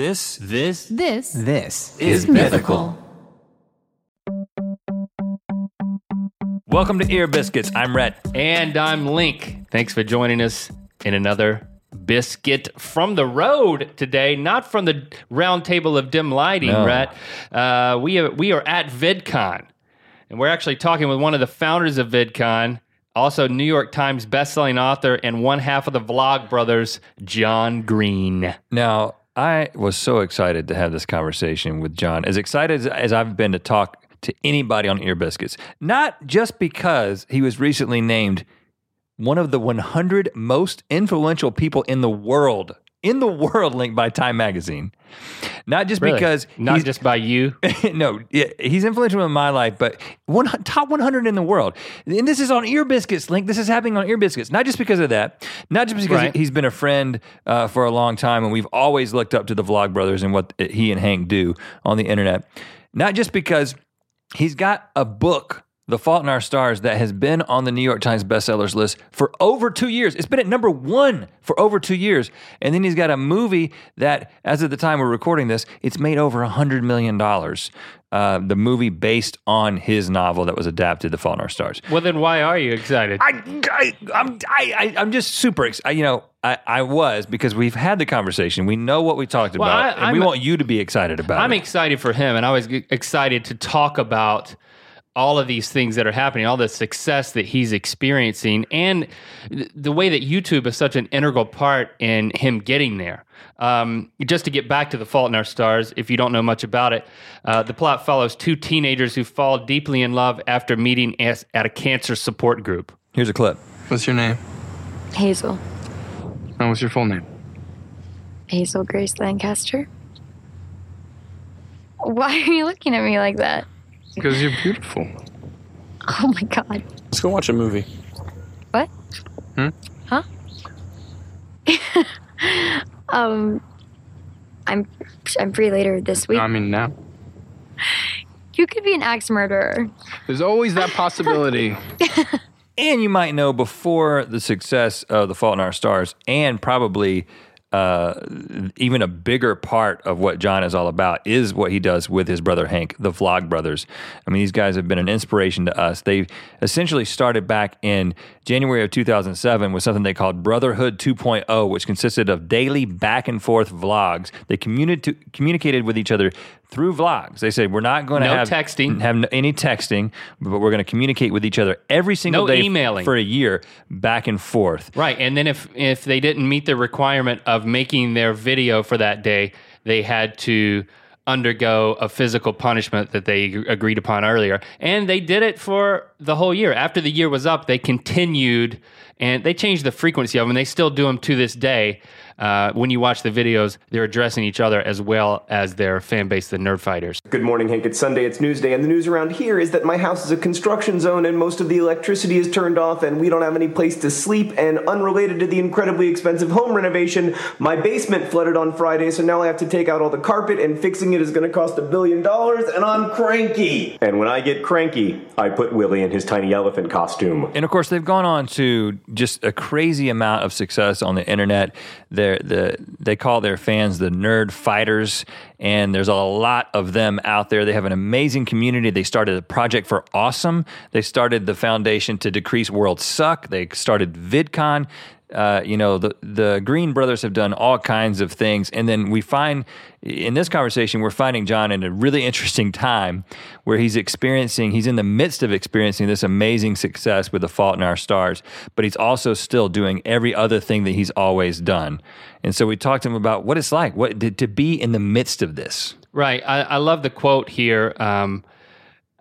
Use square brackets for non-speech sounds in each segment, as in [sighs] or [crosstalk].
This This This This is mythical. Welcome to Ear Biscuits. I'm Rhett. And I'm Link. Thanks for joining us in another biscuit from the road today, not from the round table of dim lighting, No. Rhett. Uh, we, are, we are at VidCon, and we're actually talking with one of the founders of VidCon, also New York Times bestselling author and one half of the Vlog Brothers, John Green. Now, I was so excited to have this conversation with John, as excited as, as I've been to talk to anybody on Ear Biscuits. Not just because he was recently named one of the 100 most influential people in the world, in the world, linked by Time Magazine. Not just Really? because Not just by you. [laughs] no, he's influential in my life, but one top 100 in the world. And this is on Ear Biscuits, Link. This is happening on Ear Biscuits. Not just because of that, not just because Right. he's been a friend uh, for a long time, and we've always looked up to the Vlog Brothers and what he and Hank do on the internet. Not just because he's got a book. The Fault in Our Stars that has been on the New York Times bestsellers list for over two years. It's been at number one for over two years. And then he's got a movie that, as of the time we're recording this, it's made over $100 million. Uh, the movie based on his novel that was adapted, The Fault in Our Stars. Well, then why are you excited? I, I, I'm, I, I, I'm just super excited. You know, I, I was because we've had the conversation. We know what we talked Well, about, I- and we I'm- want you to be excited about I'm it. excited for him, and I was excited to talk about all of these things that are happening, all the success that he's experiencing, and th- the way that YouTube is such an integral part in him getting there. Um, just to get back to The Fault in Our Stars, if you don't know much about it, uh, the plot follows two teenagers who fall deeply in love after meeting as, at a cancer support group. Here's a clip. What's your name? Hazel. And what's your full name? Hazel Grace Lancaster. Why are you looking at me like that? Because you're beautiful. Oh my god. Let's go watch a movie. What? Hmm? Huh? [laughs] um I'm I'm free later this week. No, I mean now. you could be an axe murderer. There's always that possibility. [laughs] And you might know before the success of The Fault in Our Stars, and probably uh, even a bigger part of what John is all about is what he does with his brother Hank, the Vlog Brothers. I mean, these guys have been an inspiration to us. They essentially started back in January of 2007 with something they called Brotherhood 2.0, which consisted of daily back and forth vlogs. They communi- communicated with each other through vlogs. They said, We're not going to No have texting. have any texting, but we're going to communicate with each other every single No day emailing. for a year, back and forth. Right, and then if if they didn't meet the requirement of making their video for that day, they had to undergo a physical punishment that they agreed upon earlier. And they did it for the whole year. After the year was up, they continued and they changed the frequency of them. They still do them to this day. Uh, when you watch the videos, they're addressing each other as well as their fan base, the Nerd Fighters. Good morning, Hank. It's Sunday, it's Newsday, and the news around here is that my house is a construction zone and most of the electricity is turned off and we don't have any place to sleep. And unrelated to the incredibly expensive home renovation, my basement flooded on Friday, so now I have to take out all the carpet and fixing it is going to cost a billion dollars and I'm cranky. And when I get cranky, I put Willie in his tiny elephant costume. And of course, they've gone on to just a crazy amount of success on the internet. They're, the, they call their fans the nerd fighters, and there's a lot of them out there. They have an amazing community. They started a project for Awesome. They started the foundation to decrease world suck. They started VidCon. Uh, you know, the, the Green brothers have done all kinds of things. And then we find in this conversation, we're finding John in a really interesting time where he's experiencing, he's in the midst of experiencing this amazing success with The Fault in Our Stars, but he's also still doing every other thing that he's always done. And so we talked to him about what it's like, what to, to be in the midst of this. Right. I, I love the quote here. Um,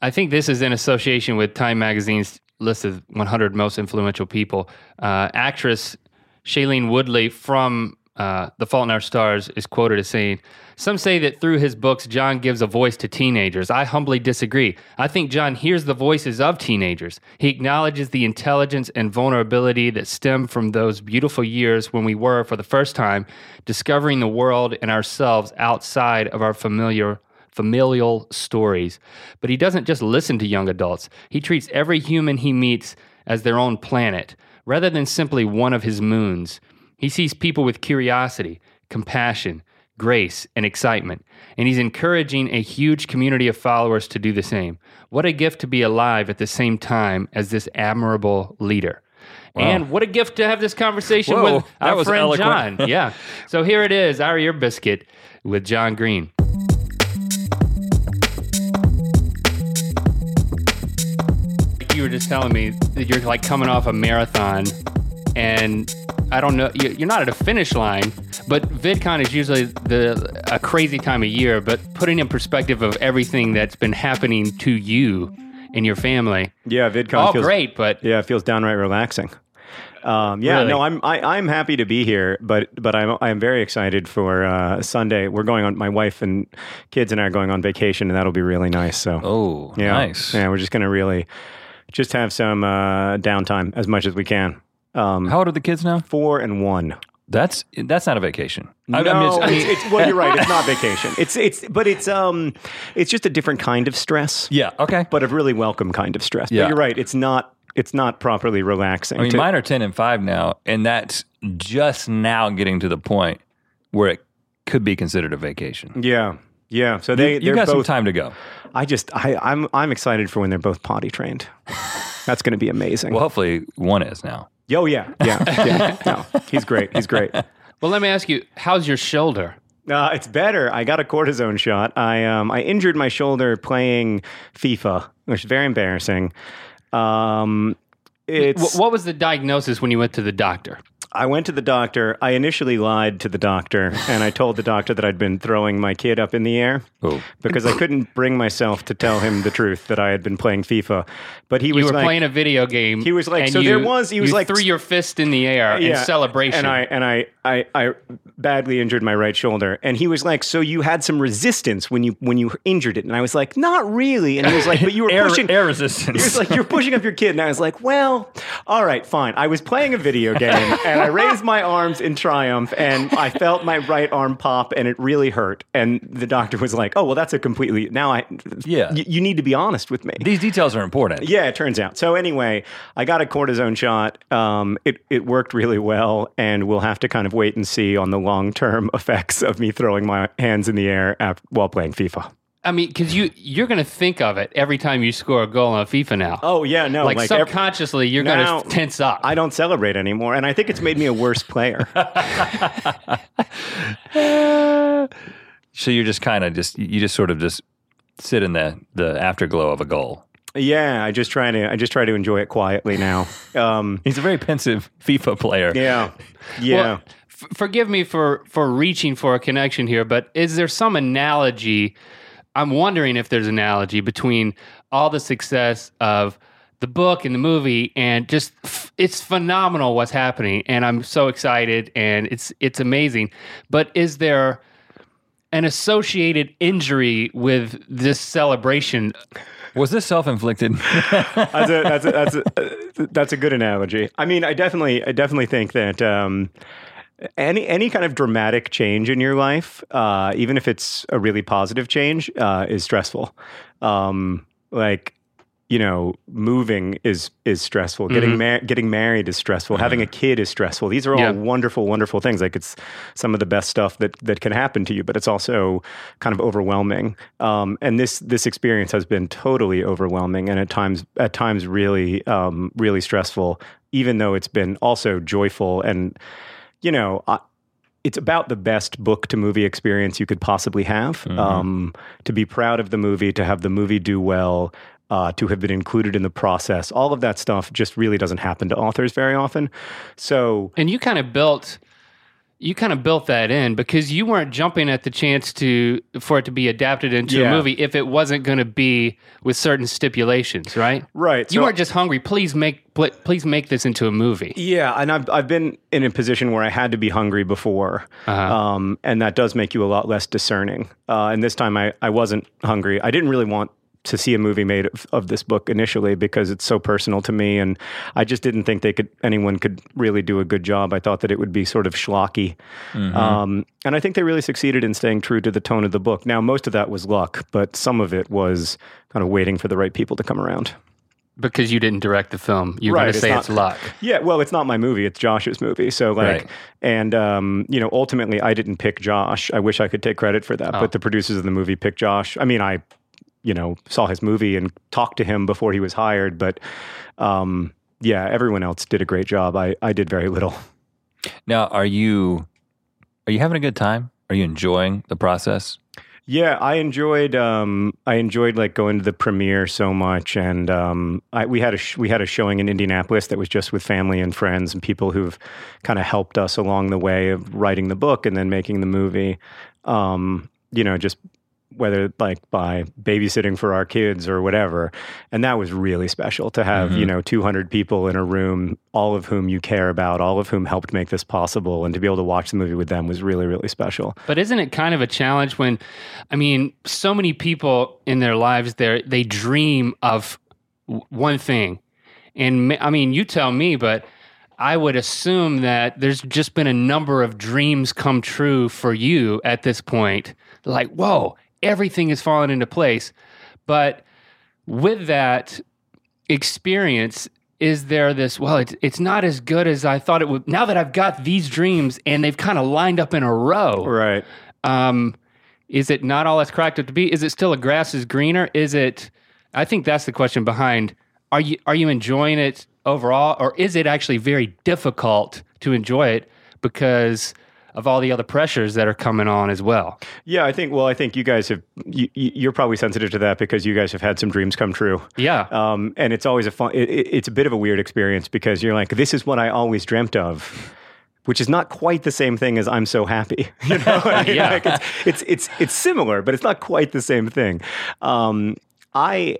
I think this is in association with Time Magazine's list of 100 most influential people. Uh, actress Shailene Woodley from uh, The Fault in Our Stars is quoted as saying, Some say that through his books, John gives a voice to teenagers. I humbly disagree. I think John hears the voices of teenagers. He acknowledges the intelligence and vulnerability that stem from those beautiful years when we were, for the first time, discovering the world and ourselves outside of our familiar familial stories. But he doesn't just listen to young adults. He treats every human he meets as their own planet, rather than simply one of his moons. He sees people with curiosity, compassion, grace, and excitement. And he's encouraging a huge community of followers to do the same. What a gift to be alive at the same time as this admirable leader. And what a gift to have this conversation Whoa, with our friend eloquent. John. Yeah. [laughs] So here it is, our ear biscuit with John Green. Just telling me that you're like coming off a marathon, and I don't know, you- you're not at a finish line, but VidCon is usually the a crazy time of year. But putting in perspective of everything that's been happening to you and your family, Yeah, VidCon all feels great, but Yeah, it feels downright relaxing. Um, yeah, Really? no, I'm I, I'm happy to be here, but but I'm I'm very excited for uh, Sunday. We're going on. My wife and kids and I are going on vacation, and that'll be really nice. So Oh, yeah, nice. Yeah, we're just gonna really just have some uh, downtime as much as we can. Um, How old are the kids now? four and one. That's that's not a vacation. No, I mean, it's- I mean- it's, it's well, you're right. It's not [laughs] vacation. It's it's but it's um it's just a different kind of stress. yeah, okay. but a really welcome kind of stress. Yeah. But you're right. It's not. It's not properly relaxing. I mean, to- mine are ten and five now, and that's just now getting to the point where it could be considered a vacation. Yeah, yeah. So they you they're got some time to go. I just I I'm I'm excited for when they're both potty trained. That's going to be amazing. Well, hopefully one is now. oh yeah, yeah, yeah. No, he's great. He's great. well, let me ask you, how's your shoulder? Uh, it's better. I got a cortisone shot. I um I injured my shoulder playing FIFA, which is very embarrassing. Um, it's Wh- what was the diagnosis when you went to the doctor? I went to the doctor. I initially lied to the doctor, and I told the doctor that I'd been throwing my kid up in the air Oh. because I couldn't bring myself to tell him the truth that I had been playing FIFA. But he was You were like, playing a video game. He was like- so you, there was- he was you like- threw your fist in the air in celebration. And I and I, I I badly injured my right shoulder. And he was like, "So you had some resistance when you when you injured it?" And I was like, "Not really." And he was like, "But you were [laughs] Air, pushing air resistance. [laughs] He was like, "You're pushing up your kid," and I was like, "Well, all right, fine." I was playing a video game, and I raised my arms in triumph, and I felt my right arm pop, and it really hurt. And the doctor was like, "Oh, well, that's a completely now I Yeah. y- you need to be honest with me." These details are important. Yeah, it turns out. So anyway, I got a cortisone shot. Um, it it worked really well, and we'll have to kind of wait and see on the long term [laughs] effects of me throwing my hands in the air af while playing FIFA. I mean, because you you're going to think of it every time you score a goal on FIFA now. Oh yeah, no, like, like, ev- subconsciously, you're going to tense up. I don't celebrate anymore, and I think it's made me a worse player. [laughs] [laughs] So you're just kind of just you just sort of just sit in the the afterglow of a goal. yeah, I just try to I just try to enjoy it quietly now. Um, He's a very pensive FIFA player. yeah, yeah. Well, f- forgive me for for reaching for a connection here, but is there some analogy? I'm wondering if there's an analogy between all the success of the book and the movie, and just f- it's phenomenal what's happening, and I'm so excited, and it's it's amazing. But is there an associated injury with this celebration? Was this self inflicted? [laughs] that's a that's a, that's a, that's a good analogy. I mean, I definitely I definitely think that um, any any kind of dramatic change in your life, uh, even if it's a really positive change, uh, is stressful. Um, like you know, moving is is stressful. Getting mar- getting married is stressful. Having a kid is stressful. These are all Yeah. wonderful, wonderful things. Like it's some of the best stuff that that can happen to you, but it's also kind of overwhelming. Um, and this this experience has been totally overwhelming, and at times at times really um, really stressful. Even though it's been also joyful, and you know. I, it's about the best book to movie experience you could possibly have. Um, to be proud of the movie, to have the movie do well, uh, to have been included in the process, all of that stuff just really doesn't happen to authors very often. So And you kind of built you kind of built that in because you weren't jumping at the chance to for it to be adapted into Yeah. a movie if it wasn't going to be with certain stipulations, right? right, You so- weren't just hungry. Please make please make this into a movie. Yeah, and I've I've been in a position where I had to be hungry before, Uh-huh. um, and that does make you a lot less discerning. Uh, and this time I I wasn't hungry. I didn't really want to see a movie made of, of this book initially because it's so personal to me, and I just didn't think they could anyone could really do a good job. I thought that it would be sort of schlocky, um, and I think they really succeeded in staying true to the tone of the book. Now, most of that was luck, but some of it was kind of waiting for the right people to come around. because you didn't direct the film, you're Right, going to it's say not- it's luck. Yeah, well, it's not my movie; it's Josh's movie. So, like, Right. and um, you know, ultimately, I didn't pick Josh. I wish I could take credit for that, Oh. but the producers of the movie picked Josh. I mean, I, you know, saw his movie and talked to him before he was hired, but um, yeah, everyone else did a great job. I I did very little. Now, are you are you having a good time? Are you enjoying the process? Yeah, I enjoyed. Um, I enjoyed like going to the premiere so much, and um, I, we had a sh- we had a showing in Indianapolis that was just with family and friends and people who've kind of helped us along the way of writing the book and then making the movie. Um, you know, just whether like by babysitting for our kids or whatever, and that was really special to have you mm-hmm. know 200 people in a room, all of whom you care about, all of whom helped make this possible, and to be able to watch the movie with them was really really special. But isn't it kind of a challenge when, I mean, so many people in their lives they they dream of one thing, and I mean, you tell me, but I would assume that there's just been a number of dreams come true for you at this point. Like, whoa, everything has fallen into place. But with that experience, is there this, well, it's, it's not as good as I thought it would. Now that I've got these dreams and they've kind of lined up in a row, Right. um, is it not all it's cracked up to be? Is it still a grass is greener? Is it? I think that's the question behind. Are you are you enjoying it overall, or is it actually very difficult to enjoy it because of all the other pressures that are coming on as well? Yeah, I think. Well, I think you guys have. You, you're probably sensitive to that because you guys have had some dreams come true. Yeah, Um, and it's always a fun. It- it's a bit of a weird experience because you're like, this is what I always dreamt of. Which is not quite the same thing as I'm so happy. [laughs] You know, [laughs] I mean, Yeah. like it's, it's it's it's similar, but it's not quite the same thing. Um, I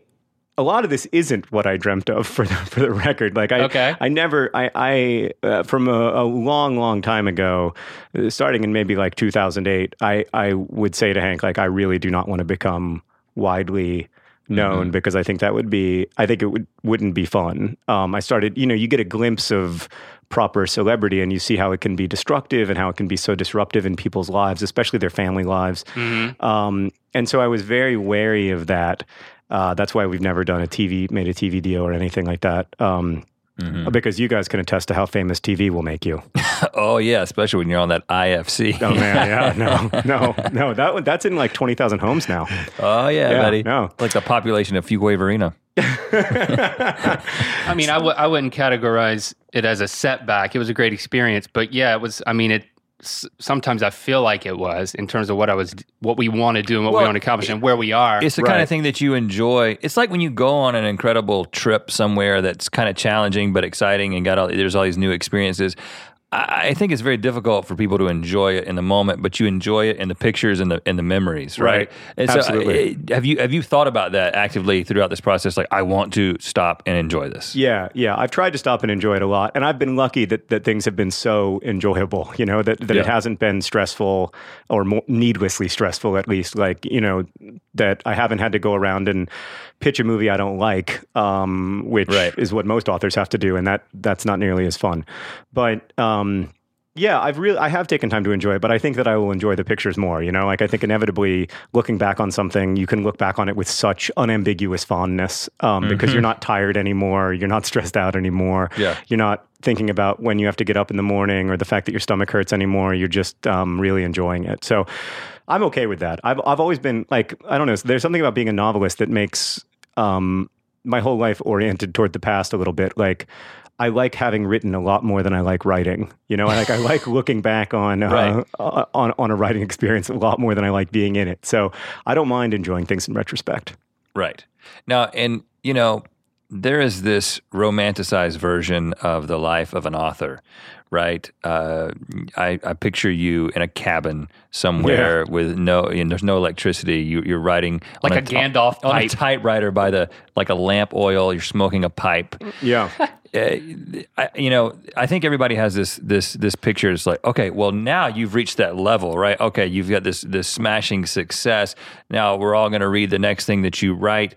a lot of this isn't what I dreamt of for the, for the record. Like I, Okay. I never, I, I uh, from a, a long, long time ago, uh, starting in maybe like 2008, I, I would say to Hank, like, I really do not want to become widely known because I think that would be, I think it would wouldn't be fun. Um, I started, you know, you get a glimpse of proper celebrity and you see how it can be destructive and how it can be so disruptive in people's lives, especially their family lives. Um, and so I was very wary of that. Uh, that's why we've never done a TV, made a TV deal or anything like that. Um, Because you guys can attest to how famous TV will make you. [laughs] Oh yeah, especially when you're on that IFC. Oh man, yeah, [laughs] no, no, no. That one, that's in like twenty thousand homes now. Oh yeah, Yeah, buddy. no. Like the population of Fuquay [laughs] I mean, I w- I wouldn't categorize it as a setback. It was a great experience, but yeah, it was. I mean, it. S- Sometimes I feel like it was in terms of what I was, what we want to do, and what Well, we want to accomplish, and where we are. It's the kind of thing that you enjoy. It's like when you go on an incredible trip somewhere that's kind of challenging but exciting and got all there's all these new experiences. I I think it's very difficult for people to enjoy it in the moment, but you enjoy it in the pictures and the in the memories, right? Right. So, Absolutely. uh, have you have you thought about that actively throughout this process? Like, I want to stop and enjoy this. Yeah, yeah. I've tried to stop and enjoy it a lot, and I've been lucky that, that things have been so enjoyable. You know that, that it hasn't been stressful or more needlessly stressful. At least, like you know that I haven't had to go around and pitch a movie I don't like, um, which Right. is what most authors have to do, and that that's not nearly as fun. But um, yeah, I've really I have taken time to enjoy it, but I think that I will enjoy the pictures more. You know, like I think inevitably looking back on something, you can look back on it with such unambiguous fondness um, because you're not tired anymore, you're not stressed out anymore. Yeah. you're not thinking about when you have to get up in the morning or the fact that your stomach hurts anymore. You're just um, really enjoying it. So I'm okay with that. I've I've always been like I don't know. There's something about being a novelist that makes um, my whole life oriented toward the past a little bit. Like I like having written a lot more than I like writing. You know, like I [laughs] like looking back on uh, Right. uh, on on a writing experience a lot more than I like being in it. So I don't mind enjoying things in retrospect. Right. Now, and you know, there is this romanticized version of the life of an author, right? Uh, I, I picture you in a cabin somewhere with no, and there's no electricity. You, you're writing Like on a Gandalf on a typewriter by the like a lamp oil. You're smoking a pipe. Yeah, Uh, [laughs] I, you know, I think everybody has this this this picture. It's like, okay, well now you've reached that level, right? Okay, you've got this this smashing success. Now we're all going to read the next thing that you write,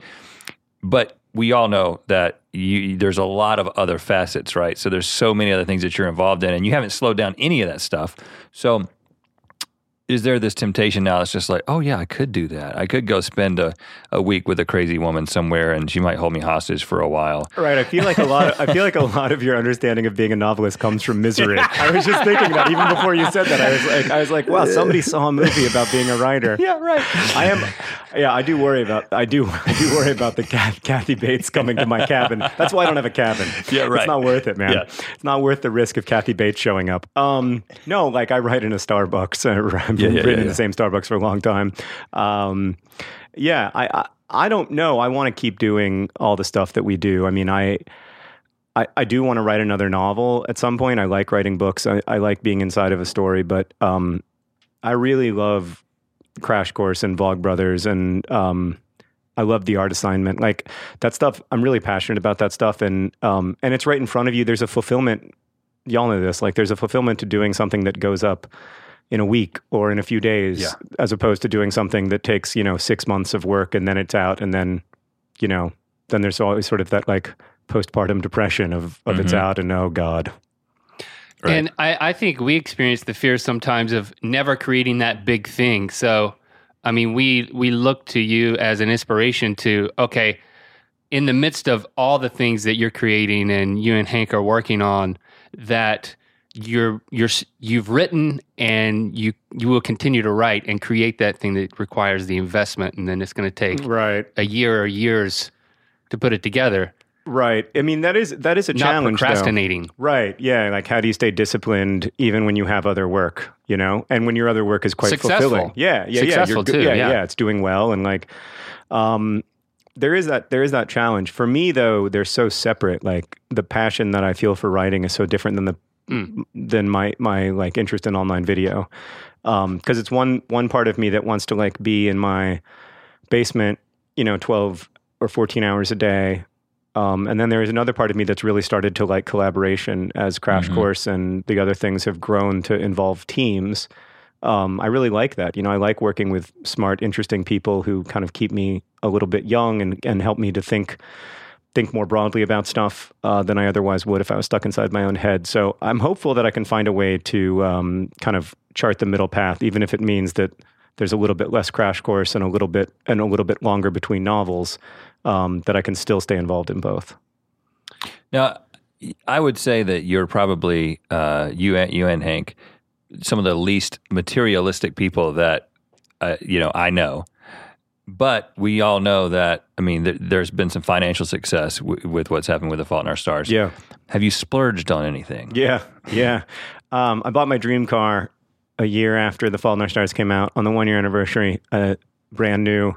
but we all know that you, there's a lot of other facets, right? So there's so many other things that you're involved in, and you haven't slowed down any of that stuff. So is there this temptation now? It's just like, oh yeah, I could do that. I could go spend a, a week with a crazy woman somewhere, and she might hold me hostage for a while. Right. I feel like a lot. Of, I feel like a lot of your understanding of being a novelist comes from misery. I was just thinking that even before you said that. I was like, I was like, wow, somebody saw a movie about being a writer. Yeah, right. I am. Yeah, I do worry about. I do. I do worry about the Kath, Kathy Bates coming to my cabin. That's why I don't have a cabin. Yeah, right. It's not worth it, man. Yeah. It's not worth the risk of Kathy Bates showing up. Um, no, like I write in a Starbucks. Yeah, yeah, written yeah, in the same Starbucks for a long time. Um, yeah, I, I I don't know. I want to keep doing all the stuff that we do. I mean, I. I, I do want to write another novel at some point. I like writing books. I, I like being inside of a story, but um, I really love Crash Course and Vlog Brothers, and um, I love the art assignment. Like that stuff, I'm really passionate about that stuff, and um, and it's right in front of you. There's a fulfillment. Y'all know this. Like there's a fulfillment to doing something that goes up in a week or in a few days, Yeah. as opposed to doing something that takes you know six months of work and then it's out, and then you know then there's always sort of that like postpartum depression of of it's mm-hmm. out and oh god. Right. And I, I think we experience the fear sometimes of never creating that big thing. So, I mean, we we look to you as an inspiration to okay, in the midst of all the things that you're creating and you and Hank are working on, that you're you're you've written and you you will continue to write and create that thing that requires the investment, and then it's going to take Right. a year or years to put it together. Right. I mean that is that is a Not challenge. though. procrastinating. Right. Yeah. Like, how do you stay disciplined even when you have other work? You know, and when your other work is quite Successful. fulfilling. Yeah. Yeah. Successful yeah. too, Yeah, yeah. yeah. It's doing well, and like, um, there is that there is that challenge for me though. They're so separate. Like the passion that I feel for writing is so different than the Mm. than my my like interest in online video. Um, because it's one one part of me that wants to like be in my basement, you know, twelve or fourteen hours a day. Um, and then there is another part of me that's really started to like collaboration as Crash Mhm. Course and the other things have grown to involve teams. Um, I really like that. You know, I like working with smart, interesting people who kind of keep me a little bit young and, and help me to think think more broadly about stuff uh, than I otherwise would if I was stuck inside my own head. So I'm hopeful that I can find a way to um, kind of chart the middle path, even if it means that there's a little bit less crash course and a little bit and a little bit longer between novels. Um, that I can still stay involved in both. Now, I would say that you're probably uh, you and you and Hank, some of the least materialistic people that uh, you know I know. But we all know that I mean, th- there's been some financial success w- with what's happened with the Fault in Our Stars. Yeah. Have you splurged on anything? Yeah, yeah. Um, I bought my dream car a year after The Fault in Our Stars came out on the one year anniversary. A brand new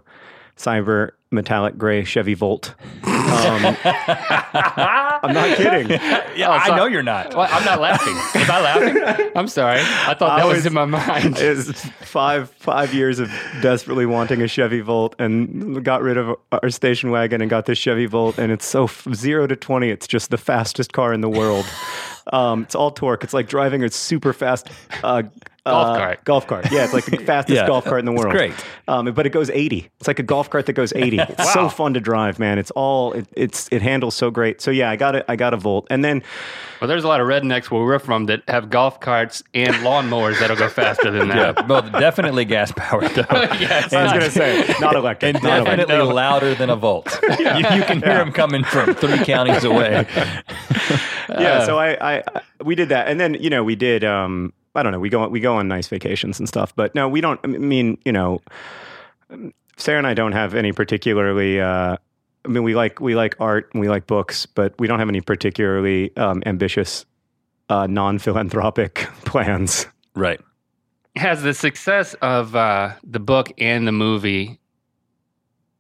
cyber metallic gray Chevy Volt. Um, I'm not kidding. Yeah, I know you're not. Well, I'm not laughing. Was I laughing? I'm sorry. I thought I that was, was- in my mind. [laughs] It's five five years of desperately wanting a Chevy Volt, and got rid of our station wagon and got this Chevy Volt, and it's so f- zero to twenty. It's just the fastest car in the world. Um, it's all torque. It's like driving a super fast uh, Golf uh, cart. Golf cart. Yeah, it's like the [laughs] fastest Yeah, golf cart in the it's world. great. Um, but it goes eighty. It's like a golf cart that goes eighty. [laughs] It's so fun to drive, man. It's all it, it's it handles so great. So yeah, I got it. I got a Volt, and then Well, there's a lot of rednecks where we're from that have golf carts and lawnmowers that'll go faster than Yeah, that. well, definitely gas powered though. [laughs] yeah, it's I was gonna say not electric. And not electric. definitely louder than a volt. you, you can hear them coming from three counties away. yeah so I, I we did that and then you know we did um i don't know we go we go on nice vacations and stuff but no we don't i mean you know sarah and i don't have any particularly uh i mean we like we like art and we like books but we don't have any particularly um, ambitious uh, non-philanthropic [laughs] plans Right. Has the success of uh, the book and the movie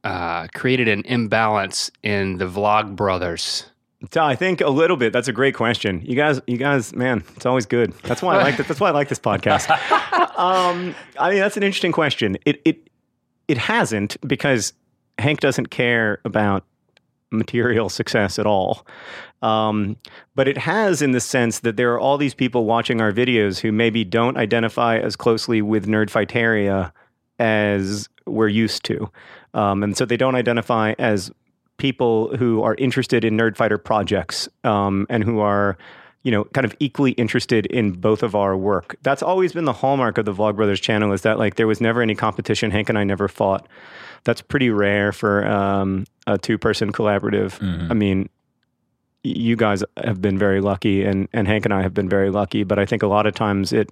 uh, created an imbalance in the Vlog Brothers? So I think a little bit. That's a great question. You guys, you guys, man, it's always good. That's why I like this. That's why I like this podcast. [laughs] um, I mean, that's an interesting question. It it it hasn't because Hank doesn't care about material success at all. Um, but it has in the sense that there are all these people watching our videos who maybe don't identify as closely with Nerdfighteria as we're used to. Um, and so they don't identify as people who are interested in Nerdfighter projects um, and who are, you know, kind of equally interested in both of our work. That's always been the hallmark of the Vlogbrothers channel is that like there was never any competition. Hank and I never fought. That's pretty rare for um, a two-person collaborative. I mean, you guys have been very lucky, and and Hank and I have been very lucky. But I think a lot of times it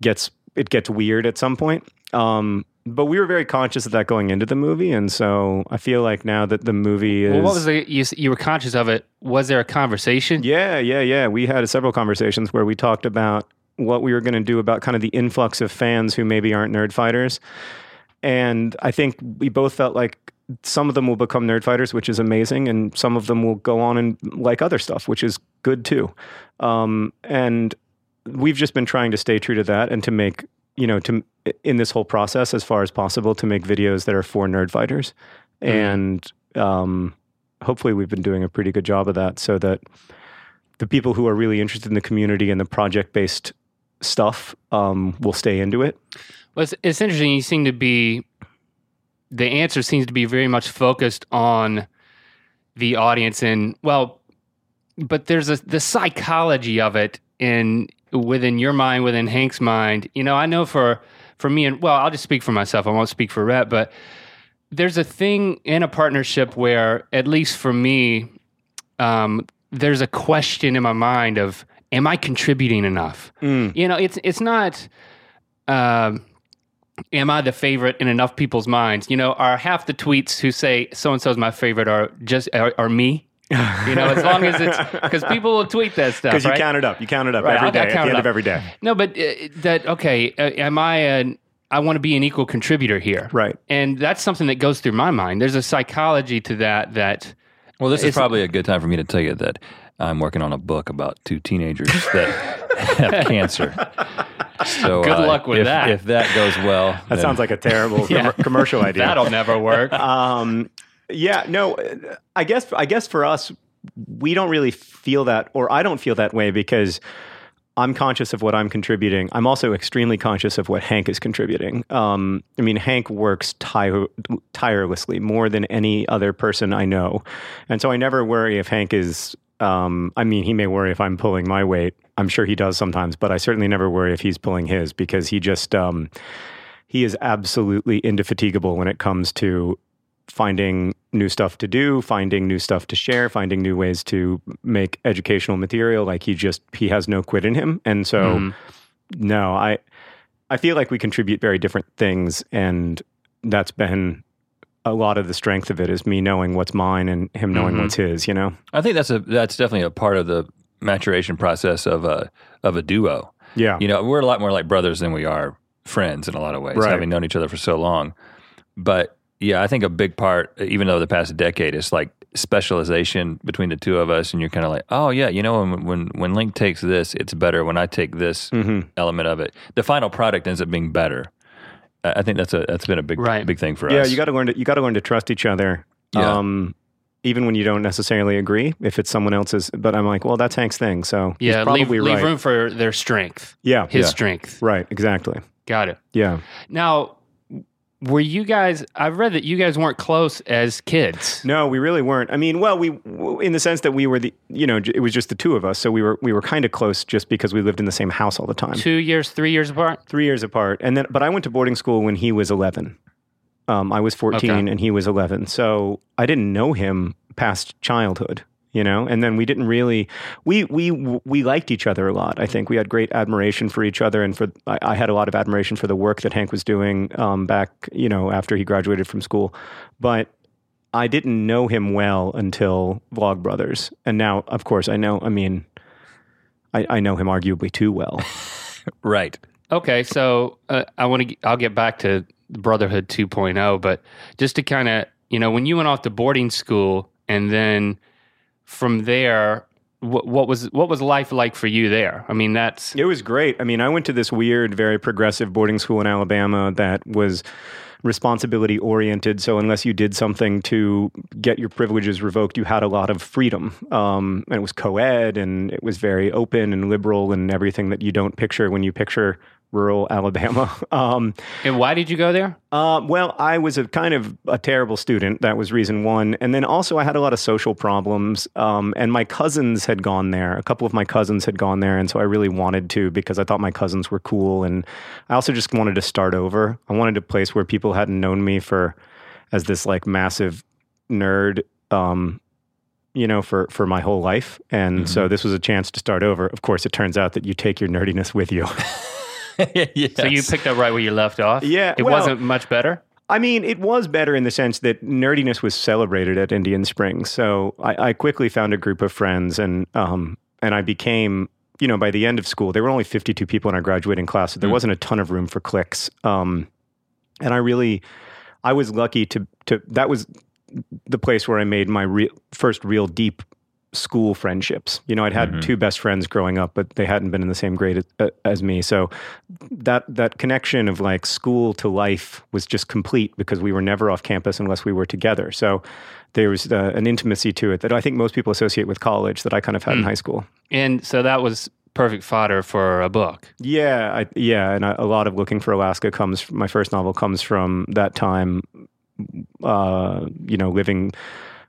gets it gets weird at some point. Um, but we were very conscious of that going into the movie, and so I feel like now that the movie is Well, what was the you, you were conscious of it? Was there a conversation? yeah, yeah, yeah. We had several conversations where we talked about what we were going to do about kind of the influx of fans who maybe aren't nerd fighters. And I think we both felt like some of them will become nerd fighters, which is amazing, and some of them will go on and like other stuff, which is good too. Um, and we've just been trying to stay true to that and to make you know to in this whole process as far as possible to make videos that are for nerd fighters. And um, hopefully we've been doing a pretty good job of that so that the people who are really interested in the community and the project based stuff um, will stay into it. Well, it's, it's interesting. You seem to be the answer seems to be very much focused on the audience and well, but there's a the psychology of it in within your mind, within Hank's mind. You know, I know for for me and well, I'll just speak for myself. I won't speak for Rhett, but there's a thing in a partnership where, at least for me, um, there's a question in my mind of, am I contributing enough? You know, it's it's not. Um, am I the favorite in enough people's minds? You know, are half the tweets who say so and so is my favorite are just are, are me? You know, as long as it's [laughs] because people will tweet that stuff. because you right? count it up you count it up Right, every I'll- day I'll at the count it end of up. every day No, but uh, that okay? Uh, am I want to be an equal contributor here, Right. And that's something that goes through my mind. There's a psychology to that. That Well, this is It's- probably a good time for me to tell you that I'm working on a book about two teenagers [laughs] that have cancer. So Good uh, luck with if, that. If that goes well, that sounds like a terrible [laughs] Yeah. commercial idea that'll never work. um, yeah, no, I guess I guess for us, we don't really feel that, or I don't feel that way because I'm conscious of what I'm contributing. I'm also extremely conscious of what Hank is contributing. Um, I mean, Hank works tire- tirelessly more than any other person I know, and so I never worry if Hank is. Um, I mean, he may worry if I'm pulling my weight. I'm sure he does sometimes, but I certainly never worry if he's pulling his because he just um, he is absolutely indefatigable when it comes to finding new stuff to do, finding new stuff to share, finding new ways to make educational material. Like he just he has no quit in him, and so mm-hmm. no, I I feel like we contribute very different things, and that's been a lot of the strength of it is me knowing what's mine and him knowing mm-hmm. what's his. You know? I think that's a that's definitely a part of the maturation process of a of a duo. Yeah. You know, we're a lot more like brothers than we are friends in a lot of ways, Right. having known each other for so long. But yeah, I think a big part, even though the past decade, is like specialization between the two of us, and you're kind of like, oh yeah, you know, when when when Link takes this, it's better. When I take this Mm-hmm. element of it, the final product ends up being better. I I think that's a that's been a big Right. big thing for yeah, us. Yeah, you got to learn to you got to learn to trust each other. Yeah. Um, even when you don't necessarily agree, if it's someone else's, but I'm like, well, that's Hank's thing, so he's yeah, probably leave, right. leave room for their strength, yeah, his Yeah. strength. right, exactly. Got it. Yeah. Now, were you guys? I've read that you guys weren't close as kids. No, we really weren't. I mean, well, we in the sense that we were the, you know, it was just the two of us, so we were we were kind of close just because we lived in the same house all the time. Two years, three years apart. Three years apart, and then but I went to boarding school when he was eleven. Um, I was fourteen Okay. and he was eleven, so I didn't know him past childhood. You know, and then we didn't really we we we liked each other a lot. I think we had great admiration for each other, and for I, I had a lot of admiration for the work that Hank was doing um, back, you know, after he graduated from school. But I didn't know him well until Vlog Brothers, and now, of course, I know. I mean, I, I know him arguably too well. [laughs] right. Okay, so uh, I want to. I'll get back to Brotherhood 2.0, but just to kind of, you know, when you went off to boarding school, and then from there, what, what was what was life like for you there? I mean, that's It was great. I mean, I went to this weird, very progressive boarding school in Alabama that was responsibility oriented. So unless you did something to get your privileges revoked, you had a lot of freedom. Um, and it was co-ed, and it was very open and liberal, and everything that you don't picture when you picture rural Alabama. [laughs] Um, And why did you go there? uh, well, I was a kind of a terrible student. That was reason one. And then also, I had a lot of social problems. Um, and my cousins had gone there. A couple of my cousins had gone there. And so I really wanted to because I thought my cousins were cool. And I also just wanted to start over. I wanted a place where people hadn't known me for as this like massive nerd. Um, you know, for for my whole life, and so this was a chance to start over. Of course, it turns out that you take your nerdiness with you. [laughs] [laughs] yes. So you picked up right where you left off. Yeah, it well- wasn't much better. I mean, it was better in the sense that nerdiness was celebrated at Indian Springs. So I, I quickly found a group of friends, and um, and I became, you know, by the end of school, there were only fifty two people in our graduating class, so there wasn't a ton of room for cliques. Um, and I really, I was lucky to to that was the place where I made my re- first real deep school friendships. You know, I'd had two best friends growing up, but they hadn't been in the same grade as, as me. So that that connection of like school to life was just complete because we were never off campus unless we were together. So there was uh, an intimacy to it that I think most people associate with college that I kind of had in high school. And so that was perfect fodder for a book. Yeah, I, yeah, and a, a lot of looking for Alaska comes. My first novel comes from that time. Uh, you know, living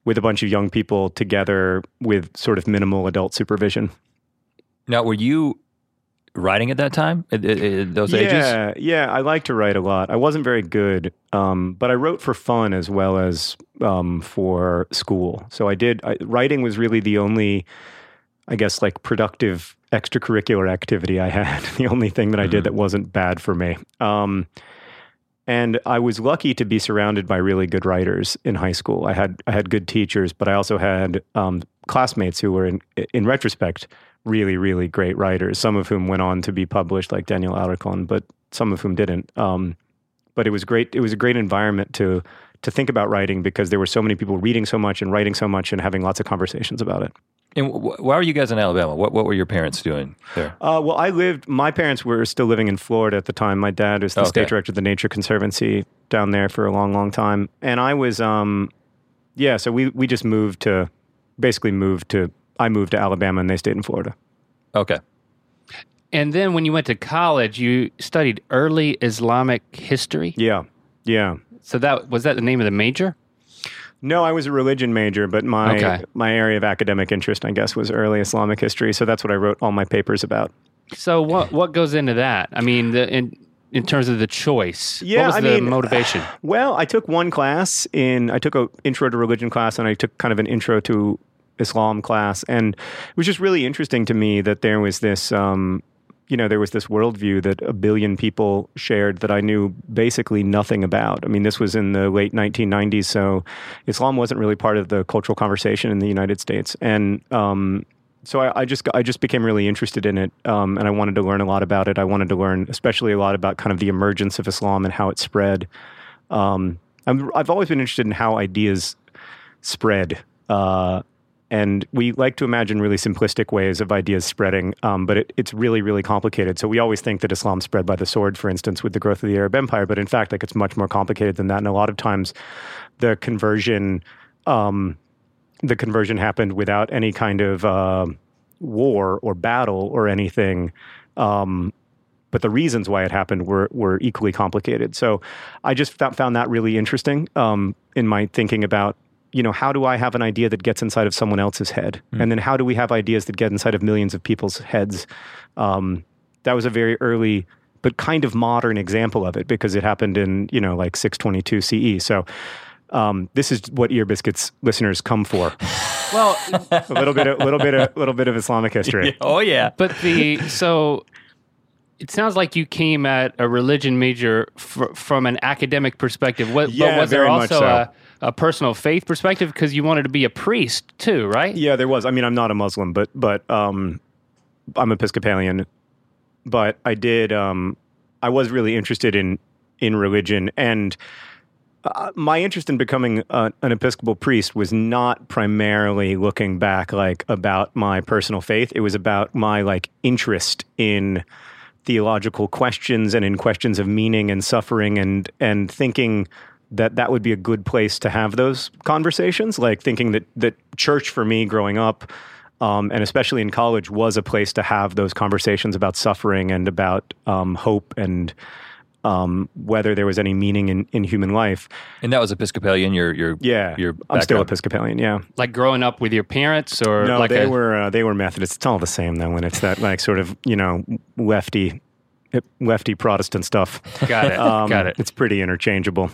with a bunch of young people together with sort of minimal adult supervision. now, were you writing at that time? At, at- at those ages? Yeah, yeah, I like to write a lot. I wasn't very good, um, but I wrote for fun as well as um, for school. So I did. I, writing was really the only, I guess, like productive extracurricular activity I had. [laughs] the only thing that I did that wasn't bad for me. Um, and I was lucky to be surrounded by really good writers in high school. I had I had good teachers, but I also had um, classmates who were, in in retrospect, really really great writers. Some of whom went on to be published, like Daniel Alarcon, but some of whom didn't. Um, but it was great. It was a great environment to to think about writing because there were so many people reading so much and writing so much and having lots of conversations about it. And why were you guys in Alabama? What What were your parents doing there? Uh, well, I lived. My parents were still living in Florida at the time. My dad was the Okay. state director of the Nature Conservancy down there for a long, long time, and I was, um, yeah. So we we just moved to, basically moved to. I moved to Alabama, and they stayed in Florida. Okay. And then when you went to college, you studied early Islamic history. Yeah, yeah. So that was that the name of the major? No, I was a religion major, but my Okay. my area of academic interest, I guess, was early Islamic history. So that's what I wrote all my papers about. So what what goes into that? I mean, the, in in terms of the choice, Yeah, what was I the mean, motivation? [sighs] Well, I took one class in. I took a intro to religion class, and I took kind of an intro to Islam class, and it was just really interesting to me that there was this. Um, you know, there was this worldview that a billion people shared that I knew basically nothing about. I mean, this was in the late 1990s, so Islam wasn't really part of the cultural conversation in the United States, and um, so I, I just I just became really interested in it, um, and I wanted to learn a lot about it. I wanted to learn, especially a lot about kind of the emergence of Islam and how it spread. Um, I'm, I've always been interested in how ideas spread, uh, and we like to imagine really simplistic ways of ideas spreading, um, but it, it's really really complicated. So we always think that Islam spread by the sword, for instance, with the growth of the Arab Empire, but in fact, like it's much more complicated than that. And a lot of times, the conversion. Um, the conversion happened without any kind of uh, war or battle or anything. Um, but the reasons why it happened were were equally complicated. So I just found, that really interesting um, in my thinking about you know how do I have an idea that gets inside of someone else's head, and then how do we have ideas that get inside of millions of people's heads? Um, that was a very early but kind of modern example of it because it happened in you know like 622 CE. So um, this is what Ear Biscuits listeners come for. [sighs] Well, a little bit, a little bit, a little bit of Islamic history. [laughs] Oh yeah. but the so it sounds like you came at a religion major fr- from an academic perspective. What, Yeah, but was there very much also so. a, a personal faith perspective because you wanted to be a priest too, right? Yeah, there was. I mean, I'm not a Muslim, but but um, I'm Episcopalian. But I did. Um, I was really interested in in religion, and uh, my interest in becoming a, an Episcopal priest was not primarily looking back like about my personal faith. It was about my like interest in theological questions and in questions of meaning and suffering and and thinking that that would be a good place to have those conversations like thinking that that church for me growing up um, and especially in college, was a place to have those conversations about suffering and about um, hope and um, whether there was any meaning in, in human life. And that was Episcopalian. Your your Yeah, Your I'm still. Episcopalian. Yeah, Like growing up with your parents, or no, like they a, were uh, they were Methodists. It's all the same though when it's that like sort of you know lefty lefty Protestant stuff. Got it. Um, Got it. It's pretty interchangeable.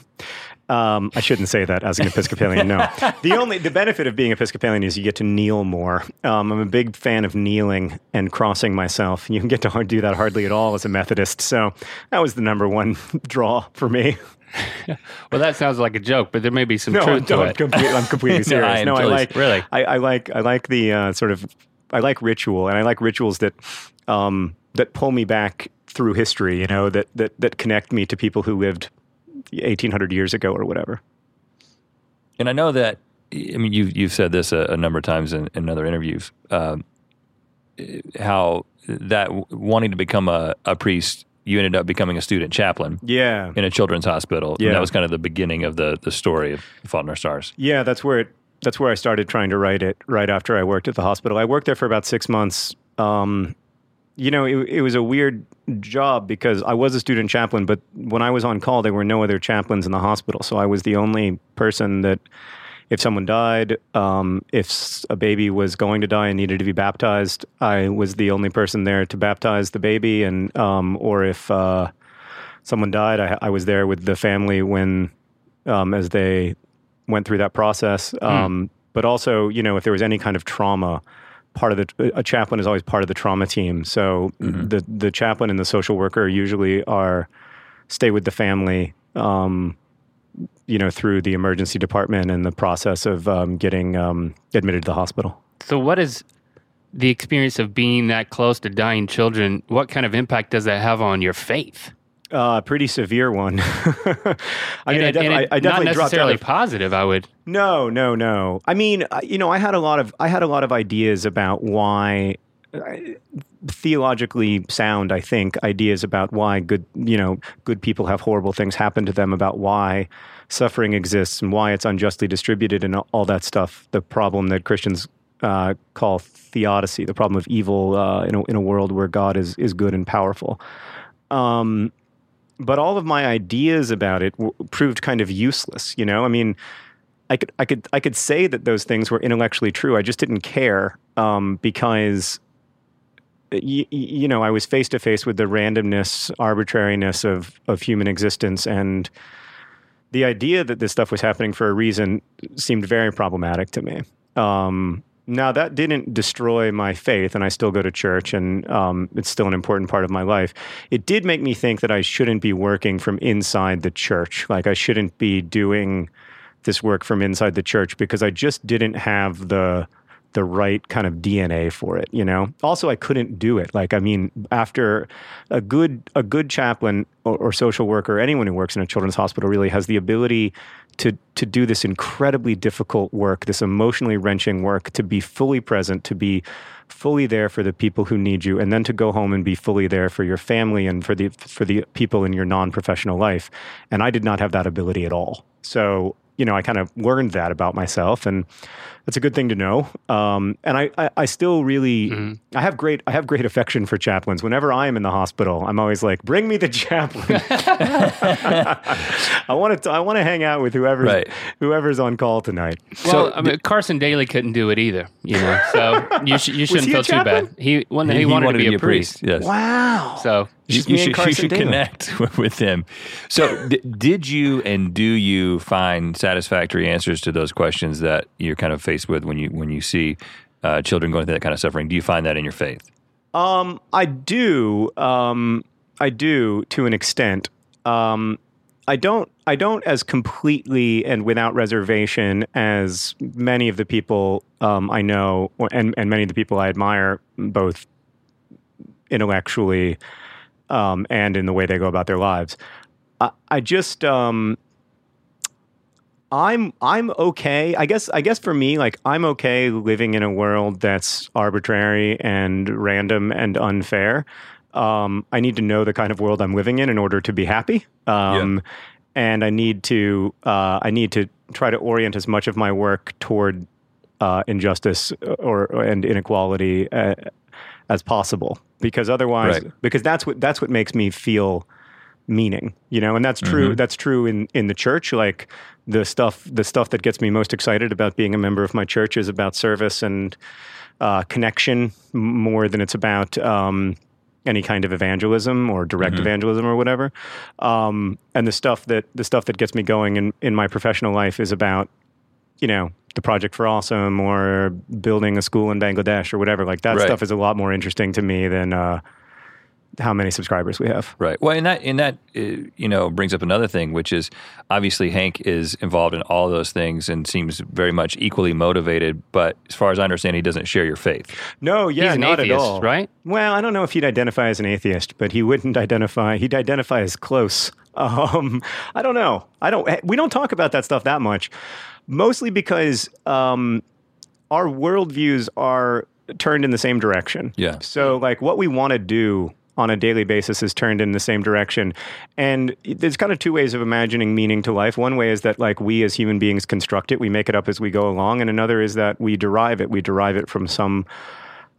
Um, I shouldn't say that as an Episcopalian. No, the only the benefit of being Episcopalian is you get to kneel more. Um, I'm a big fan of kneeling and crossing myself. You can get to do that hardly at all as a Methodist. So that was the number one [laughs] draw for me. [laughs] Well, that sounds like a joke, but there may be some No, truth to it. completely, I'm completely I [laughs] serious. am no, I like really? I, I like I like the uh, sort of I like ritual, and I like rituals that um, that pull me back through history. You know, that that that connect me to people who lived 1800 years ago or whatever. And I know that I mean you've you've said this a, a number of times in, in other interviews. Um, how that w- wanting to become a, a priest, you ended up becoming a student chaplain Yeah, in a children's hospital. Yeah. And that was kind of the beginning of the the story of Fault in Our Stars. yeah, that's where it. That's where I started trying to write it. Right after I worked at the hospital, I worked there for about six months. Um, you know, it, it was a weird job because I was a student chaplain, but when I was on call, there were no other chaplains in the hospital. So I was the only person that, if someone died, um, if a baby was going to die and needed to be baptized, I was the only person there to baptize the baby. And um, or if uh, someone died, I, I was there with the family when, um, as they went through that process. Um, But also, you know, if there was any kind of trauma, part of the a chaplain is always part of the trauma team. So the the chaplain and the social worker usually are stay with the family. Um, you know, through the emergency department and the process of um, getting um, admitted to the hospital. So, what is the experience of being that close to dying children? What kind of impact does that have on your faith? Uh, pretty severe one. [laughs] I And mean, I, def- I, it- I definitely not dropped out necessarily of positive. I would. No, no, no. I mean, I- you know, I had a lot of I had a lot of ideas about why uh, theologically sound, I think, ideas about why good, you know, good people have horrible things happen to them, about why suffering exists and why it's unjustly distributed and all that stuff. The problem that Christians uh, call theodicy, the problem of evil uh, in, a, in a world where God is is good and powerful. Um, but all of my ideas about it w- proved kind of useless. You know, I mean, I could I could I could say that those things were intellectually true. I just didn't care um, because y- y- you know I was face to face with the randomness, arbitrariness of of human existence, and the idea that this stuff was happening for a reason seemed very problematic to me. Um, now that didn't destroy my faith, and I still go to church, and um, it's still an important part of my life. It did make me think that I shouldn't be working from inside the church. Like I shouldn't be doing this work from inside the church because I just didn't have the the right kind of DNA for it, you know. Also, I couldn't do it. Like, I mean, after a good a good chaplain or, or social worker, anyone who works in a children's hospital, really has the ability to to do this incredibly difficult work, this emotionally wrenching work, to be fully present, to be fully there for the people who need you, and then to go home and be fully there for your family and for the for the people in your non professional life. And I did not have that ability at all. So you know, I kind of learned that about myself, and that's a good thing to know. Um, and I, I, I still really, I have great, I have great affection for chaplains. Whenever I am in the hospital, I'm always like, bring me the chaplain. [laughs] I want to, I want to hang out with whoever's, Right. whoever's on call tonight. Well, I mean, Carson Daly couldn't do it either. You know, so you sh- you [laughs] shouldn't feel too bad. chaplain? He when he, wanted, to be, a priest. Yes. Wow. So You, Just you me should, you should connect [laughs] with him. So, d- did you and do you find satisfactory answers to those questions that you're kind of faced with when you when you see uh, children going through that kind of suffering? Do you find that in your faith? Um, I do. Um, I do to an extent. Um, I don't. I don't as completely and without reservation as many of the people um, I know, and and many of the people I admire, both intellectually um, and in the way they go about their lives. I, I just. Um, I'm I'm okay. I guess I guess for me, like I'm okay living in a world that's arbitrary and random and unfair. Um, I need to know the kind of world I'm living in in order to be happy. Um, And I need to uh, I need to try to orient as much of my work toward uh, injustice or, or and inequality uh, as possible because otherwise Right. because that's what that's what makes me feel meaning you know and that's true that's true in in the church like the stuff the stuff that gets me most excited about being a member of my church is about service and uh, connection more than it's about um, any kind of evangelism or direct evangelism or whatever. Um, and the stuff that the stuff that gets me going in in my professional life is about you know the project for awesome or building a school in bangladesh or whatever like that Right. stuff is a lot more interesting to me than uh, how many subscribers we have Right. Well, and that and that uh, you know brings up another thing, which is obviously Hank is involved in all those things and seems very much equally motivated. But as far as I understand, he doesn't share your faith. No, yeah, He's an not atheist, at all. right? Well, I don't know if he'd identify as an atheist, but he wouldn't identify. He'd identify as close. [laughs] Um, I don't know. I don't. We don't talk about that stuff that much, mostly because um, our worldviews are turned in the same direction. Yeah. So, like, what we want to do on a daily basis is turned in the same direction. And there's kind of two ways of imagining meaning to life. One way is that, like, we as human beings construct it, we make it up as we go along. And another is that we derive it. We derive it from some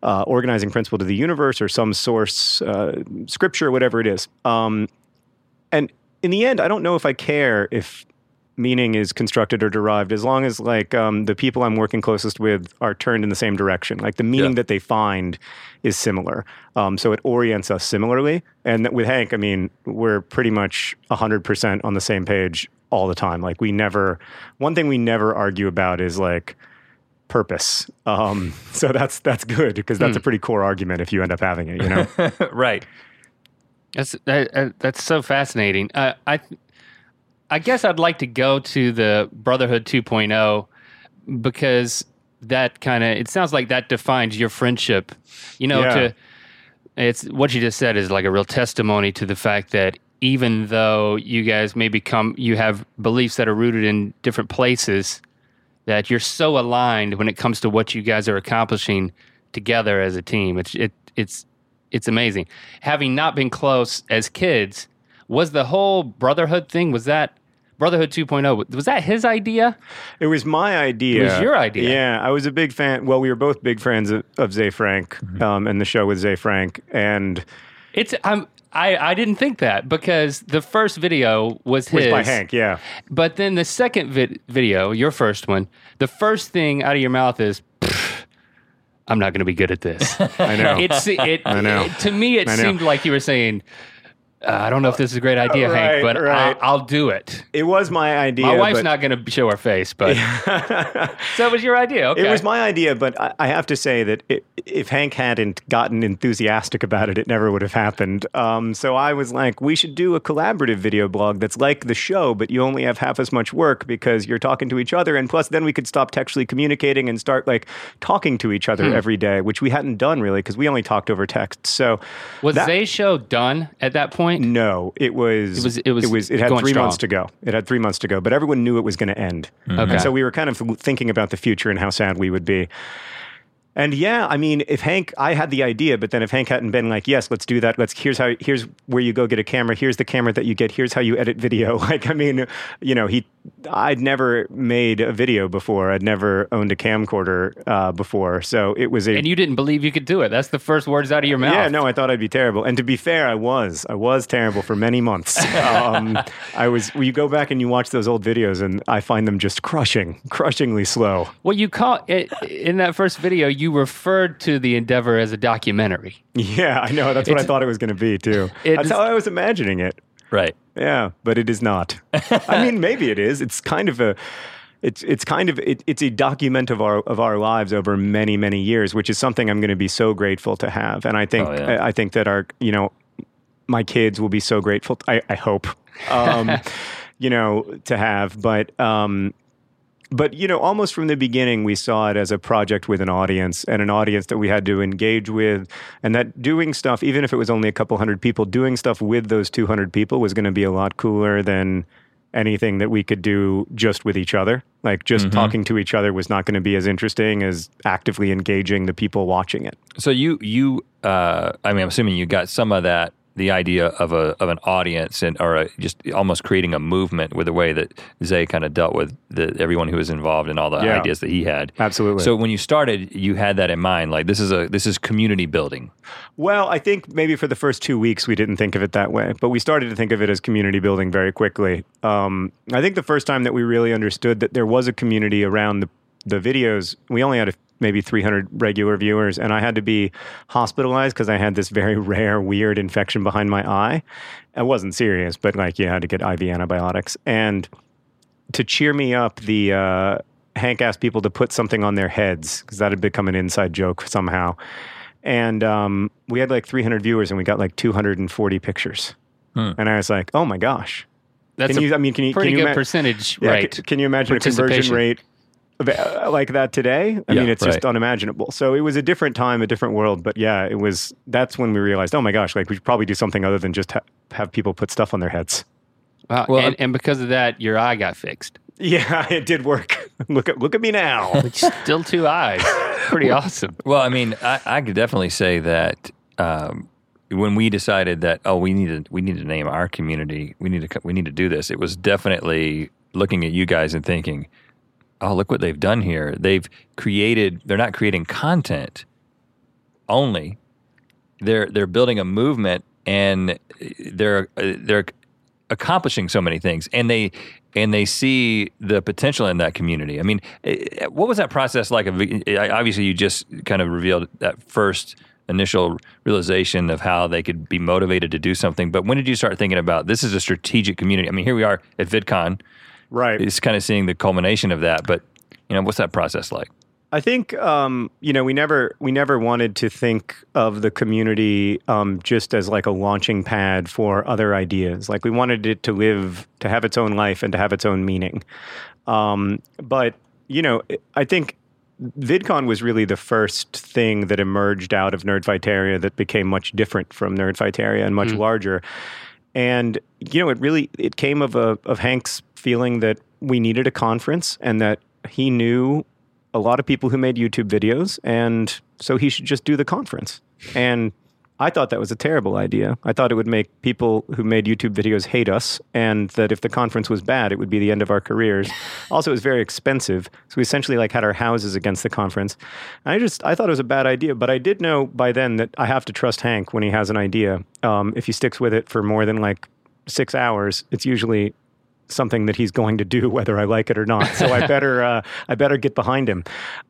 uh, organizing principle to the universe or some source, uh, scripture, whatever it is. Um, and in the end, I don't know if I care if meaning is constructed or derived as long as like um, the people i'm working closest with are turned in the same direction. Like the meaning Yeah. that they find is similar. Um, so it orients us similarly. And with hank i mean we're pretty much 100% on the same page all the time. Like we never one thing we never argue about is like purpose. Um, [laughs] so that's that's good because that's a pretty core argument if you end up having it you know? [laughs] Right. That's that, that- that's so fascinating. Uh, I I guess I'd like to go to the Brotherhood 2.0 because that kind of it sounds like that defines your friendship. You know, Yeah. to it's what you just said is like a real testimony to the fact that even though you guys may become you have beliefs that are rooted in different places, that you're so aligned when it comes to what you guys are accomplishing together as a team. It's it it's it's amazing. Having not been close as kids, was the whole brotherhood thing was that Brotherhood 2.0 was that his idea? It was my idea. It was your idea. Yeah, I was a big fan. Well, we were both big fans of, of Ze Frank Mm-hmm. um, and the show with Ze Frank. And It's I'm I, I didn't think that because the first video was was his, by Hank, yeah. but then the second vid- video, your first one, the first thing out of your mouth is, "I'm not going to be good at this." [laughs] I know. It's it, I know. it- to me, it I know. seemed like you were saying, uh, "I don't know if this is a great idea, Right, Hank, but right. I'll, I'll do it." it was my idea. My wife's but- not going to show her face, but [laughs] so it was your idea. Okay, It was my idea, but I, I have to say that it, if Hank hadn't gotten enthusiastic about it, it never would have happened. Um, so I was like, we should do a collaborative video blog that's like the show, but you only have half as much work because you're talking to each other, and plus, then we could stop textually communicating and start like talking to each other Hmm. every day, which we hadn't done really because we only talked over text. So was that- Ze's show done at that point? No, it was. It was- it was It was. It had going three months to go. It had three months to go, but everyone knew it was going to end. Okay. And so we were kind of thinking about the future and how sad we would be. And yeah, I mean, if Hank, I had the idea, but then if Hank hadn't been like, "Yes, let's do that. Let's here's how here's where you go get a camera. Here's the camera that you get. Here's how you edit video." [laughs] Like, I mean, you know, he, I'd never made a video before. I'd never owned a camcorder uh, before, so it was a And you didn't believe you could do it. That's the first words out of your mouth. yeah, no, I thought I'd be terrible. And to be fair, I was. I was terrible for many months. [laughs] Um, I was. Well, you go back and you watch those old videos, and I find them just crushing, crushingly slow. Well, you call it in that first video. You referred to the endeavor as a documentary. Yeah, I know. That's what I thought it was going to be too. That's how I was imagining it. Right. Yeah, but it is not. [laughs] I mean, maybe it is. It's kind of a. It's it's kind of it, it's a document of our of our lives over many many years, which is something I'm going to be so grateful to have. And I think Oh, yeah. I think that our you know my kids will be so grateful. I, I hope, um, [laughs] you know, to have. But um, but you know, almost from the beginning, we saw it as a project with an audience and an audience that we had to engage with, and that doing stuff, even if it was only a couple hundred people, doing stuff with those two hundred people was going to be a lot cooler than anything that we could do just with each other. Like just talking to each other was not going to be as interesting as actively engaging the people watching it. So you you uh, I mean, I'm assuming you got some of that the idea of a of an audience and or a, just almost creating a movement with the way that Ze kind of dealt with the, everyone who was involved and all the Yeah. ideas that he had. Absolutely. So when you started, you had that in mind. Like this is a this is community building. Well, I think maybe for the first two weeks we didn't think of it that way, but we started to think of it as community building very quickly. Um, I think the first time that we really understood that there was a community around the, the videos, we only had a, maybe 300 regular viewers, and I had to be hospitalized because I had this very [laughs] rare, weird infection behind my eye. It wasn't serious, but like you had to get IV antibiotics. And to cheer me up, the uh, Hank asked people to put something on their heads because that had become an inside joke somehow. And um, we had like 300 viewers, and we got like 240 pictures. And I was like, "Oh my gosh!" That's Can you? I mean, can you? pretty can you good ima- percentage Yeah, rate. c- Can you imagine a conversion rate like that today? I Yeah, mean, it's just unimaginable. So it was a different time, a different world. But yeah, it was. That's when we realized, oh my gosh, like we should probably do something other than just ha- have people put stuff on their heads. Wow. Well, and, and because of that, your eye got fixed. [laughs] Yeah, it did work. [laughs] look at look at me now. [laughs] Still two eyes. Pretty awesome. Well, I mean, I, I could definitely say that um, when we decided that oh, we need to we need to name our community, we need to we need to do this. It was definitely looking at you guys and thinking, oh, look what they've done here. They've created. They're not creating content only. They're they're building a movement and they're they're accomplishing so many things and they and they see the potential in that community. I mean, eh, what was that process like? Eh, obviously, you just kind of revealed that first initial realization of how they could be motivated to do something. But when did you start thinking about this is a strategic community? I mean, here we are at VidCon. Right. It's kind of seeing the culmination of that. But you know, what's that process like? I think um, you know we never we never wanted to think of the community um, just as like a launching pad for other ideas. Like we wanted it to live, to have its own life, and to have its own meaning. Um, but you know, I think VidCon was really the first thing that emerged out of Nerdfighteria that became much different from Nerdfighteria and much larger. And you know, it really it came of a of Hank's feeling that we needed a conference and that he knew a lot of people who made YouTube videos, and so he should just do the conference. And I thought that was a terrible idea. I thought it would make people who made YouTube videos hate us, and that if the conference was bad, it would be the end of our careers. [laughs] also, it was very expensive, so we essentially like had our houses against the conference. I just I thought it was a bad idea, but I did know by then that I have to trust Hank when he has an idea. Um, if he sticks with it for more than like six hours, it's usually something that he's going to do [laughs] whether I like it or not. So I [laughs] better uh, I better get behind him.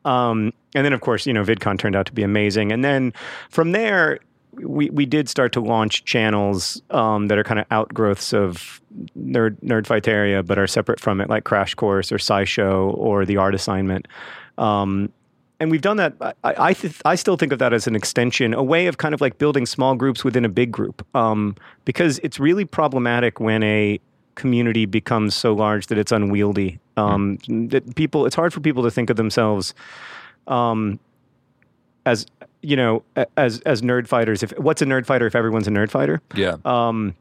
Um, and then of course you know VidCon turned out to be amazing. And then from there we we did start to launch channels um, that are kind of outgrowths of Nerd Nerdfighteria, but are separate from it, like Crash Course or SciShow or the Art Assignment. Um, and we've done that. I I, th- I still think of that as an extension, a way of kind of like building small groups within a big group, um, because it's really problematic when a community becomes so large that it's unwieldy. Um, That people, it's hard for people to think of themselves um, as you know, as as nerd fighters. If what's a nerd fighter if everyone's a nerd fighter? Yeah. Um,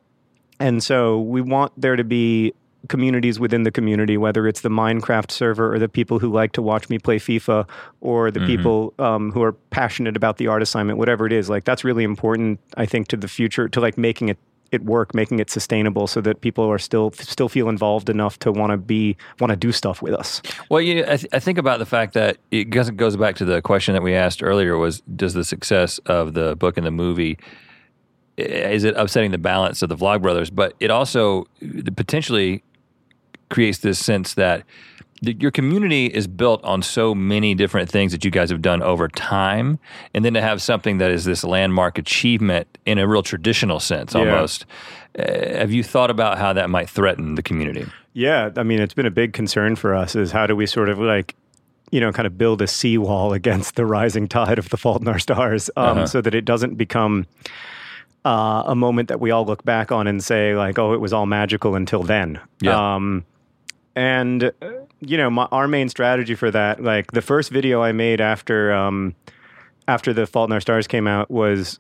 and so we want there to be communities within the community, whether it's the Minecraft server or the people who like to watch me play FIFA or the people um, who are passionate about the art assignment, whatever it is. Like that's really important, I think, to the future, to like making it it work, making it sustainable, so that people are still still feel involved enough to want to be want to do stuff with us. Well, you, I, th- I think about the fact that it goes, goes back to the question that we asked earlier: was does the success of the book and the movie is it upsetting the balance of the Vlogbrothers? But it also uh, potentially creates this sense that the, your community is built on so many different things that you guys have done over time, and then to have something that is this landmark achievement in a real traditional sense, Yeah. almost. Uh, have you thought about how that might threaten the community? Yeah, I mean, it's been a big concern for us is how do we sort of like, you know, kind of build a seawall [laughs] against the rising tide of the Fault in Our Stars um, Uh-huh. so that it doesn't become uh, a moment that we all look back on and say, like, oh, it was all magical until then. Yeah. Um, and, uh, you know, my, our main strategy for that, like the first video I made after, um, after the Fault in Our Stars came out was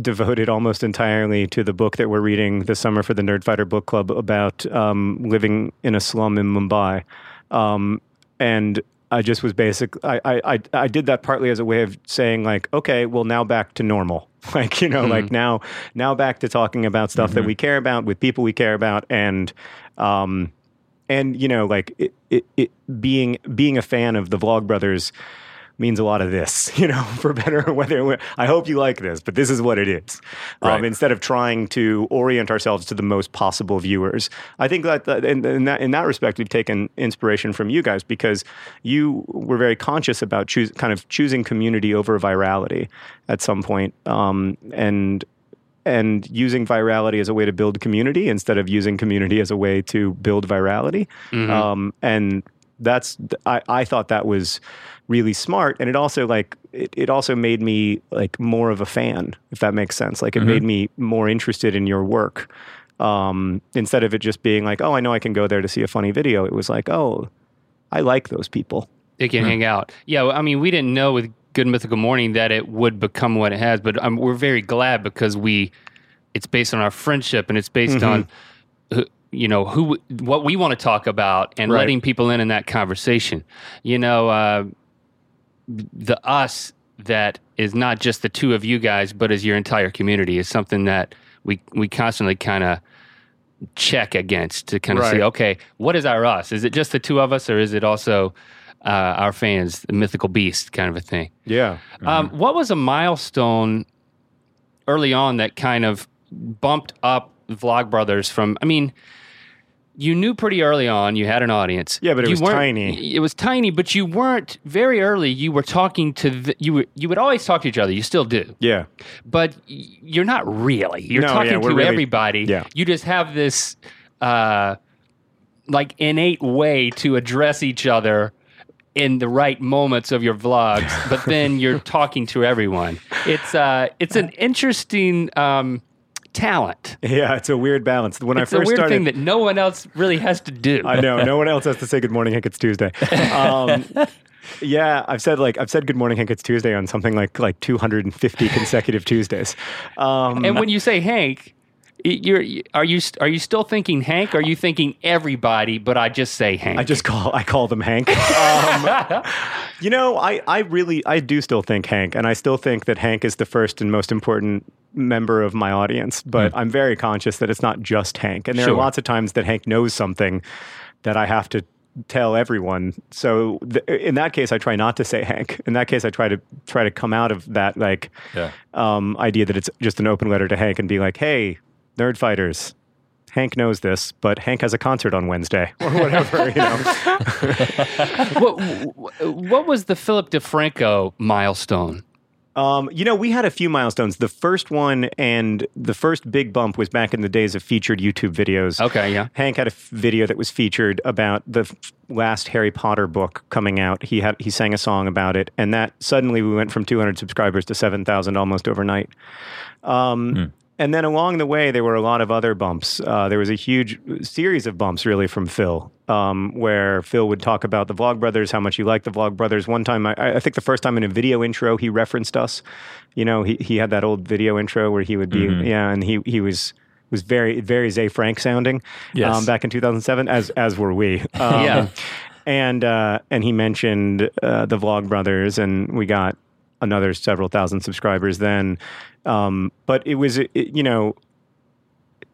devoted almost entirely to the book that we're reading this summer for the Nerdfighter Book Club about um, living in a slum in Mumbai. Um, and I just was basic. I, I I I did that partly as a way of saying like, okay, well now back to normal. [laughs] Like you know, like now now back to talking about stuff that we care about with people we care about, and um, and you know, like it, it, it being being a fan of the Vlog Brothers means a lot of this, [laughs] you know, for better or whether I hope you like this, but this is what it is. Um, instead of trying to orient ourselves to the most possible viewers, I think that, that in, in that in that respect, we've taken inspiration from you guys because you were very conscious about choose, kind of choosing community over virality at some point, um, and and using virality as a way to build community instead of using community as a way to build virality. Um, and that's I, I thought that was really smart. And it also like it, it also made me like more of a fan if that makes sense. Like it made me more interested in your work. Um, instead of it just being like oh i know i can go there to see a funny video it was like oh i like those people. They can hang out. Yeah, well, I mean, we didn't know with Good Mythical Morning that it would become what it has, but um, we're very glad because we, it's based on our friendship and it's based on, you know, who what we want to talk about and Right. letting people in in that conversation. You know, uh, the us that is not just the two of you guys, but is your entire community is something that we we constantly kind of check against to kind of see okay what is our us is it just the two of us or is it also uh, our fans the mythical beast kind of a thing yeah um, what was a milestone early on that kind of bumped up vlog brothers from i mean you knew pretty early on you had an audience Yeah, but it You was tiny. it was tiny but you weren't very early you were talking to the, you were, you would always talk to each other you still do yeah but you're not really. You're No, talking we're to really- everybody. yeah. You just have this uh, like innate way to address each other in the right moments of your vlogs, but [laughs] then you're talking to everyone. It's uh, it's an interesting um, talent. yeah it's a weird balance when It's i a first weird started thing that no one else really has to do. I know. No one else has to say good morning, Hank. It's Tuesday. Um, [laughs] yeah, I've said like I've said good morning, Hank. It's Tuesday on something like like 250 consecutive Tuesdays. Um, and when you say Hank. You're, are you are you still thinking Hank? Are you thinking everybody? But I just say Hank. I just call I call them Hank. [laughs] Um, you know, I I really I do still think Hank, and I still think that Hank is the first and most important member of my audience. But I'm very conscious that it's not just Hank, and there Sure. are lots of times that Hank knows something that I have to tell everyone. So th- in that case, I try not to say Hank. In that case, I try to try to come out of that like Yeah. um, idea that it's just an open letter to Hank and be like, hey, nerd fighters. Hank knows this, but Hank has a concert on Wednesday or [laughs] whatever, you know. [laughs] what, what was the Philip DeFranco milestone? Um, you know, we had a few milestones. The first one and the first big bump was back in the days of featured YouTube videos. Okay, yeah. Hank had a f- video that was featured about the f- last Harry Potter book coming out. He had he sang a song about it, and that suddenly we went from 200 subscribers to 7,000 almost overnight. Um, And then along the way, there were a lot of other bumps. Uh, there was a huge series of bumps, really, from Phil, um, where Phil would talk about the Vlog Brothers, how much he liked the Vlog Brothers. One time, I, I think the first time in a video intro, he referenced us. You know, he, he had that old video intro where he would be, yeah, and he he was was very very Ze Frank sounding. Yes. Um, back in 2007, as as were we. [laughs] Um, Yeah. And uh, and he mentioned uh, the Vlog Brothers, and we got another several thousand subscribers then. Um, but it was, it, you know,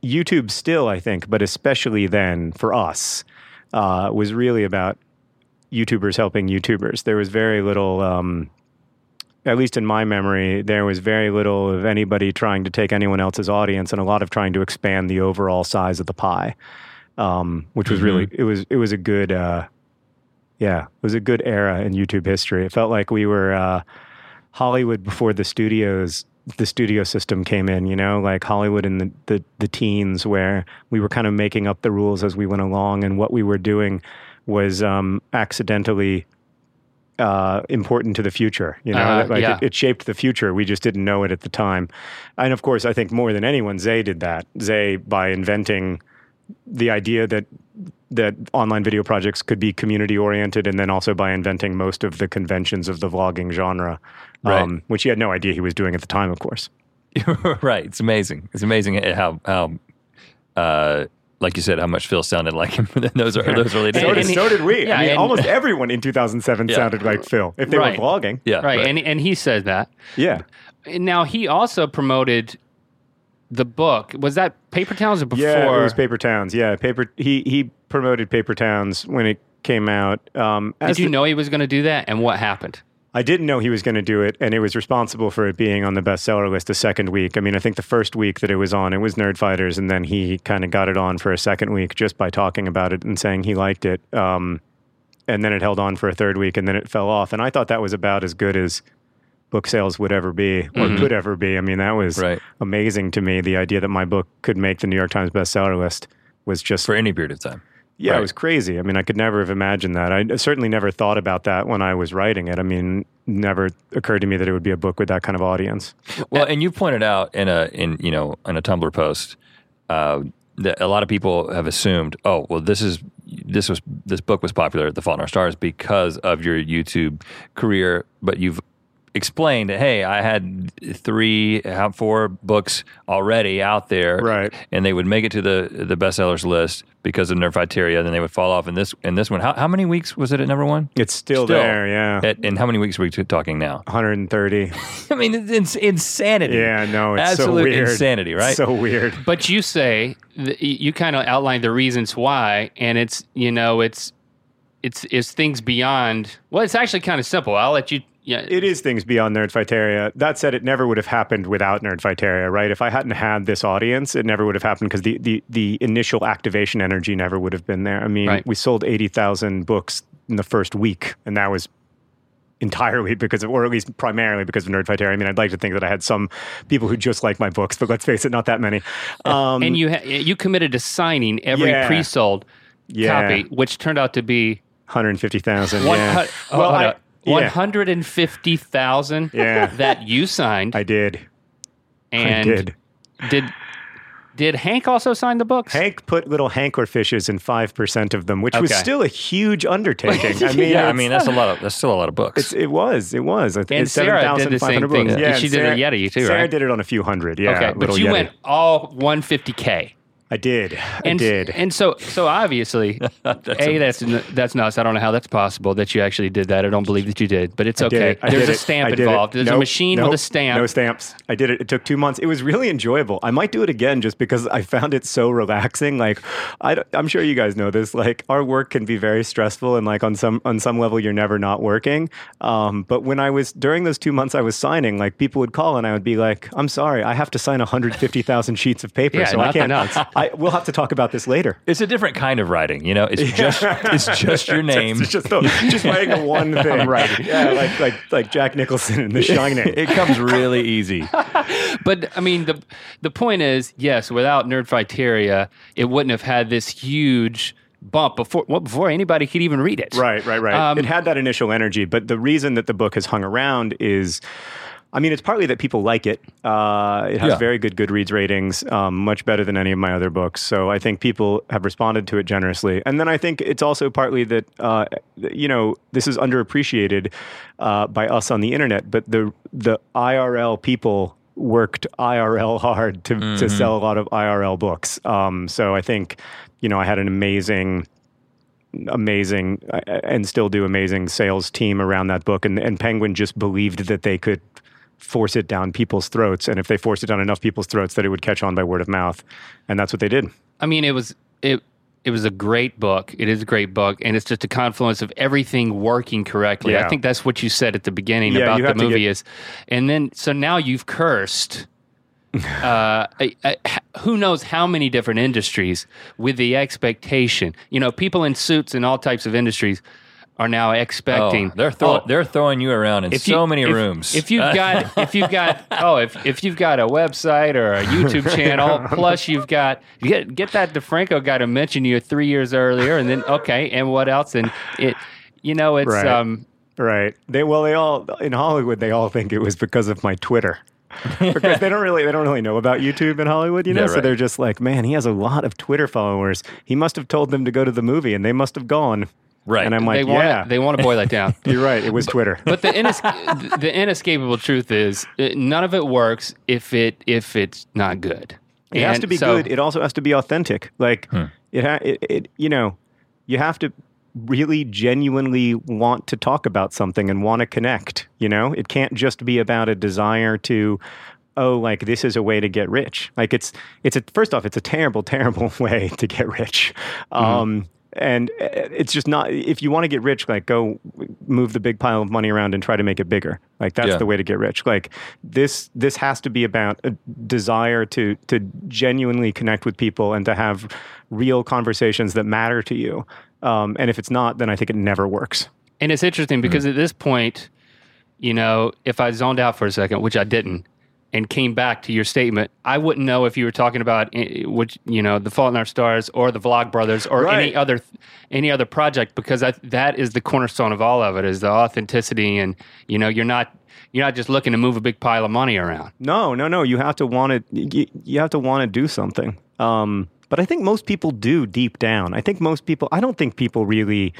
YouTube still, I think, but especially then for us, uh, was really about YouTubers helping YouTubers. There was very little, um, at least in my memory, there was very little of anybody trying to take anyone else's audience, and a lot of trying to expand the overall size of the pie, um, which was really it was it was a good, uh, yeah, it was a good era in YouTube history. It felt like we were uh, Hollywood before the studios the studio system came in, you know, like Hollywood in the, the, the teens where we were kind of making up the rules as we went along and what we were doing was um, accidentally uh, important to the future. You know, Uh, like yeah. it, it shaped the future. We just didn't know it at the time. And of course, I think more than anyone, Ze did that. Ze, by inventing the idea that that online video projects could be community oriented, and then also by inventing most of the conventions of the vlogging genre, Right. um, which he had no idea he was doing at the time, of course. [laughs] right. It's amazing. It's amazing how how uh, like you said, how much Phil sounded like him [laughs] those are those early days. So did, he- so did we. yeah, I mean, and- almost everyone in 2007 Yeah. sounded like Phil if they Right. were vlogging. yeah, right, and and he said that. Yeah. Now he also promoted the book. Was that Paper Towns or before? Yeah, it was Paper Towns. Yeah, paper. He he promoted Paper Towns when it came out. Um, as Did you the- know he was going to do that, and what happened? I didn't know he was going to do it, and it was responsible for it being on the bestseller list the second week. I mean, I think the first week that it was on, it was Nerd Fighters, and then he kind of got it on for a second week just by talking about it and saying he liked it. Um, and then it held on for a third week, and then it fell off. And I thought that was about as good as book sales would ever be or could ever be. I mean, that was Right. amazing to me. The idea that my book could make the New York Times bestseller list was just for any period of time. Yeah, Right. it was crazy. I mean, I could never have imagined that. I certainly never thought about that when I was writing it. I mean, never occurred to me that it would be a book with that kind of audience. Well, and you pointed out in a in you know in a Tumblr post uh, that a lot of people have assumed, oh, well, this is this was this book was popular, The Fault in Our Stars, because of your YouTube career, but you've explained that hey, I had three, four books already out there, Right. And they would make it to the the bestsellers list because of Nerdfighteria, then they would fall off. in this and this one, how, how many weeks was it at number one? It's still, there, yeah. At, and how many weeks are we talking now? 130. [laughs] I mean, it's ins- insanity. Yeah, no, it's absolute so weird. insanity, right? So weird. But you say th- you kind of outlined the reasons why, and it's you know it's it's it's things beyond. Well, it's actually kind of simple. I'll let you. Yeah, It is things beyond Nerdfighteria. That said, it never would have happened without Nerdfighteria, right? If I hadn't had this audience, it never would have happened because the, the, the initial activation energy never would have been there. I mean, Right. we sold 80,000 books in the first week, and that was entirely [laughs] because of, or at least primarily because of Nerdfighteria. I mean, I'd like to think that I had some people who just like my books, but let's face it, not that many. Um, and you ha- you committed to signing every Yeah. pre-sold Yeah. copy, which turned out to be 150,000. one yeah. hu- oh, well, hold I, up. yeah, 150,000 Yeah. that you signed. I did. and I did. did did Hank also sign the books? Hank put little hanklerfishes in 5% of them, which was still a huge undertaking. [laughs] I mean, yeah, I mean that's a lot of that's still a lot of books. It's, it was. It was. It- And it's Sarah did the 7,500 same thing. books. Yeah, and she did a Yeti too, Sarah right? did it on a few hundred. Yeah, okay, but you Yeti. went all 150k. I did. I And, did. And so, so obviously, [laughs] a that's that's nuts. I don't know how that's possible that you actually did that. I don't believe that you did, but it's I okay. it. There's a stamp I did it. involved. There's a machine Nope. with a stamp. No stamps. I did it. It took two months. It was really enjoyable. I might do it again just because I found it so relaxing. Like, I, am sure you guys know this. Like, our work can be very stressful, and like on some on some level, you're never not working. Um, but when I was during those two months I was signing, like people would call and I would be like, "I'm sorry, I have to sign 150,000 sheets of paper, Yeah, so I can't. [laughs] I we'll have to talk about this later." It's a different kind of writing, you know. It's just it's just your [laughs] name. It's just, the, just writing the one [laughs] thing. right. Yeah, like like like Jack Nicholson in The Shining. [laughs] it comes really easy. But I mean, the the point is, yes, without Nerdfighteria, it wouldn't have had this huge bump before well, before anybody could even read it. Right, right, right. Um, it had that initial energy, but the reason that the book has hung around is. I mean, it's partly that people like it. Uh, it has Yeah. very good Goodreads ratings, um, much better than any of my other books. So I think people have responded to it generously. And then I think it's also partly that, uh, you know, this is underappreciated uh, by us on the internet, but the the IRL people worked IRL hard to, Mm-hmm. to sell a lot of IRL books. Um, so I think, you know, I had an amazing amazing uh, and still do amazing sales team around that book and, and penguin just believed that they could force it down people's throats and if they forced it down enough people's throats that it would catch on by word of mouth and that's what they did I mean, it was it it was a great book. It is a great book, and it's just a confluence of everything working correctly. I think that's what you said at the beginning Yeah, about the movie get- is, and then so now you've cursed. [laughs] uh, I- I- who knows how many different industries with the expectation? You know, people in suits in all types of industries are now expecting. Oh, they're throwing oh, they're throwing you around in if so you- many if- rooms. If you've got, [laughs] if you've got, oh, if if you've got a website or a YouTube [laughs] channel, plus you've got get get that DeFranco guy to mention you three years earlier, and then okay, and what else? And it, you know, it's Right. um, right they well they all in hollywood they all think it was because of my twitter [laughs] because they don't really they don't really know about youtube in hollywood you know Yeah, so they're just like man he has a lot of twitter followers he must have told them to go to the movie and they must have gone Right. and i'm like they want yeah they want to boil that down. [laughs] you're right it was twitter But the ines- [laughs] the inescapable truth is, none of it works if it if it's not good. It has to be so- good. It also has to be authentic. Like it, ha- it, it, you know, you have to really genuinely want to talk about something and want to connect. You know, it can't just be about a desire to, oh, like this is a way to get rich. Like it's, it's a first off, it's a terrible, [laughs] terrible way to get rich. Um, and uh, it's just not. If you want to get rich, like go move the big pile of money around and try to make it bigger. Like that's Yeah. the way to get rich. Like this, this has to be about a desire to to genuinely connect with people and to have real conversations that matter to you. Um, and if it's not, then I think it never works. And it's interesting because at this point, you know, if I zoned out for a second, which I didn't, and came back to your statement, I wouldn't know if you were talking about eh, which, you know, The Fault in Our Stars or the Vlog Brothers or any other any other project because I, that is the cornerstone of all of it is the authenticity and you know you're not you're not just looking to move a big pile of money around. No, no, no. You have to want to. You, you have to want to do something. Um, but I think most people do deep down. I think most people. I don't think people really.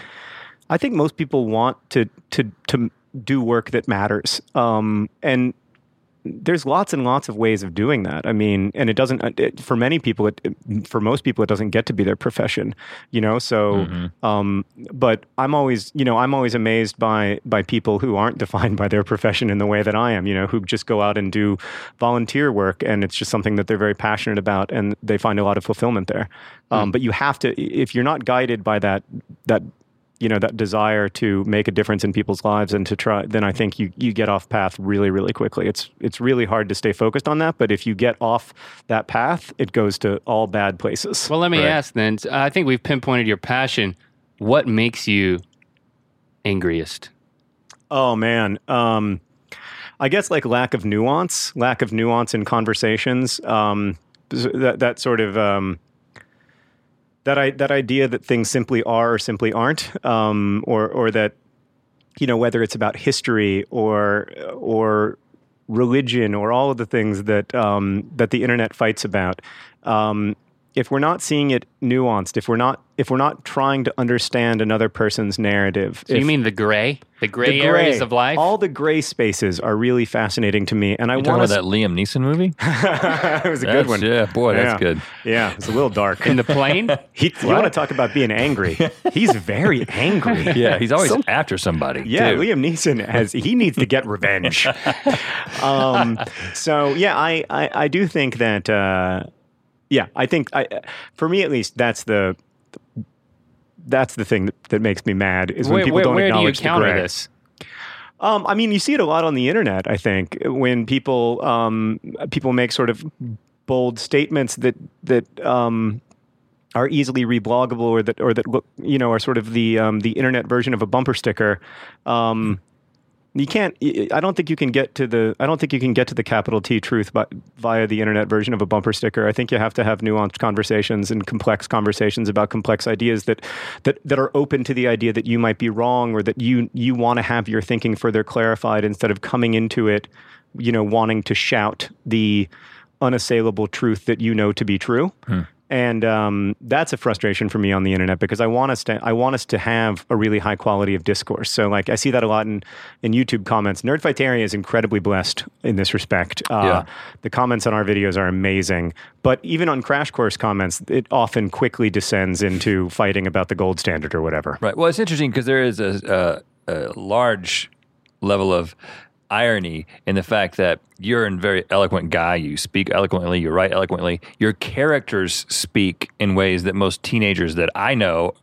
I think most people want to to to do work that matters. Um, and there's lots and lots of ways of doing that. I mean, and it doesn't uh, it, for many people. It, it- for most people, it doesn't get to be their profession. You know, so. Um, but I'm always, you know, I'm always amazed by by people who aren't [laughs] defined by their profession in the way that I am. You know, who just go out and do volunteer work, and it's just something that they're very passionate about, and they find a lot of fulfillment there. Um, But you have to, if you're not guided by that that you know that desire to make a difference in people's lives and to try then i think you you get off path really really quickly it's it's really hard to stay focused on that but if you get off that path it goes to all bad places Well, let me Right. ask then. I think we've pinpointed your passion. What makes you angriest? Oh man. Um, I guess like lack of nuance, lack of nuance in conversations. Um, that that sort of um, that I that idea that things simply are or simply aren't, um, or or that you know whether it's about history or or religion or all of the things that um, that the internet fights about. Um, if we're not seeing it nuanced, if we're not if we're not trying to understand another person's narrative, So if, you mean the gray, the gray the areas of life? All the gray spaces are really fascinating to me, and I You talking want about that Liam Neeson movie? [laughs] it was a That's- good one. Yeah, boy, that's Yeah. good. Yeah, it's a little dark. in the plane? [laughs] he, you want to talk about being angry? [laughs] He's very angry. Yeah, he's always Some- after somebody. Yeah, too. Liam Neeson has he needs to get revenge. um, so yeah, I, I I do think that uh, yeah, I think I for me at least that's the that's the thing that, that makes me mad is when where people where, don't where do you acknowledge the counter this? Um, I mean, you see it a lot on the internet. I think when people um, people make sort of bold statements that that um, are easily rebloggable or that or that look you know are sort of the um, the internet version of a bumper sticker. Um, you can't. I don't think you can get to the. I don't think you can get to the capital T truth by, via the internet version of a bumper sticker. I think you have to have nuanced conversations and complex conversations about complex ideas that that that are open to the idea that you might be wrong or that you you want to have your thinking further clarified instead of coming into it, you know, wanting to shout the unassailable truth that you know to be true. Hmm. And um, that's a frustration for me on the internet because I want us to I want us to have a really high quality of discourse. So like I see that a lot in, in YouTube comments. Nerdfighteria is incredibly blessed in this respect. Uh, Yeah. The comments on our videos are amazing, but even on Crash Course comments, it often quickly descends into fighting about the gold standard or whatever. Right. Well, it's interesting because there is a, a, a large level of irony in the fact that you're a very eloquent guy. You speak eloquently. You write eloquently. Your characters speak in ways that most teenagers that I know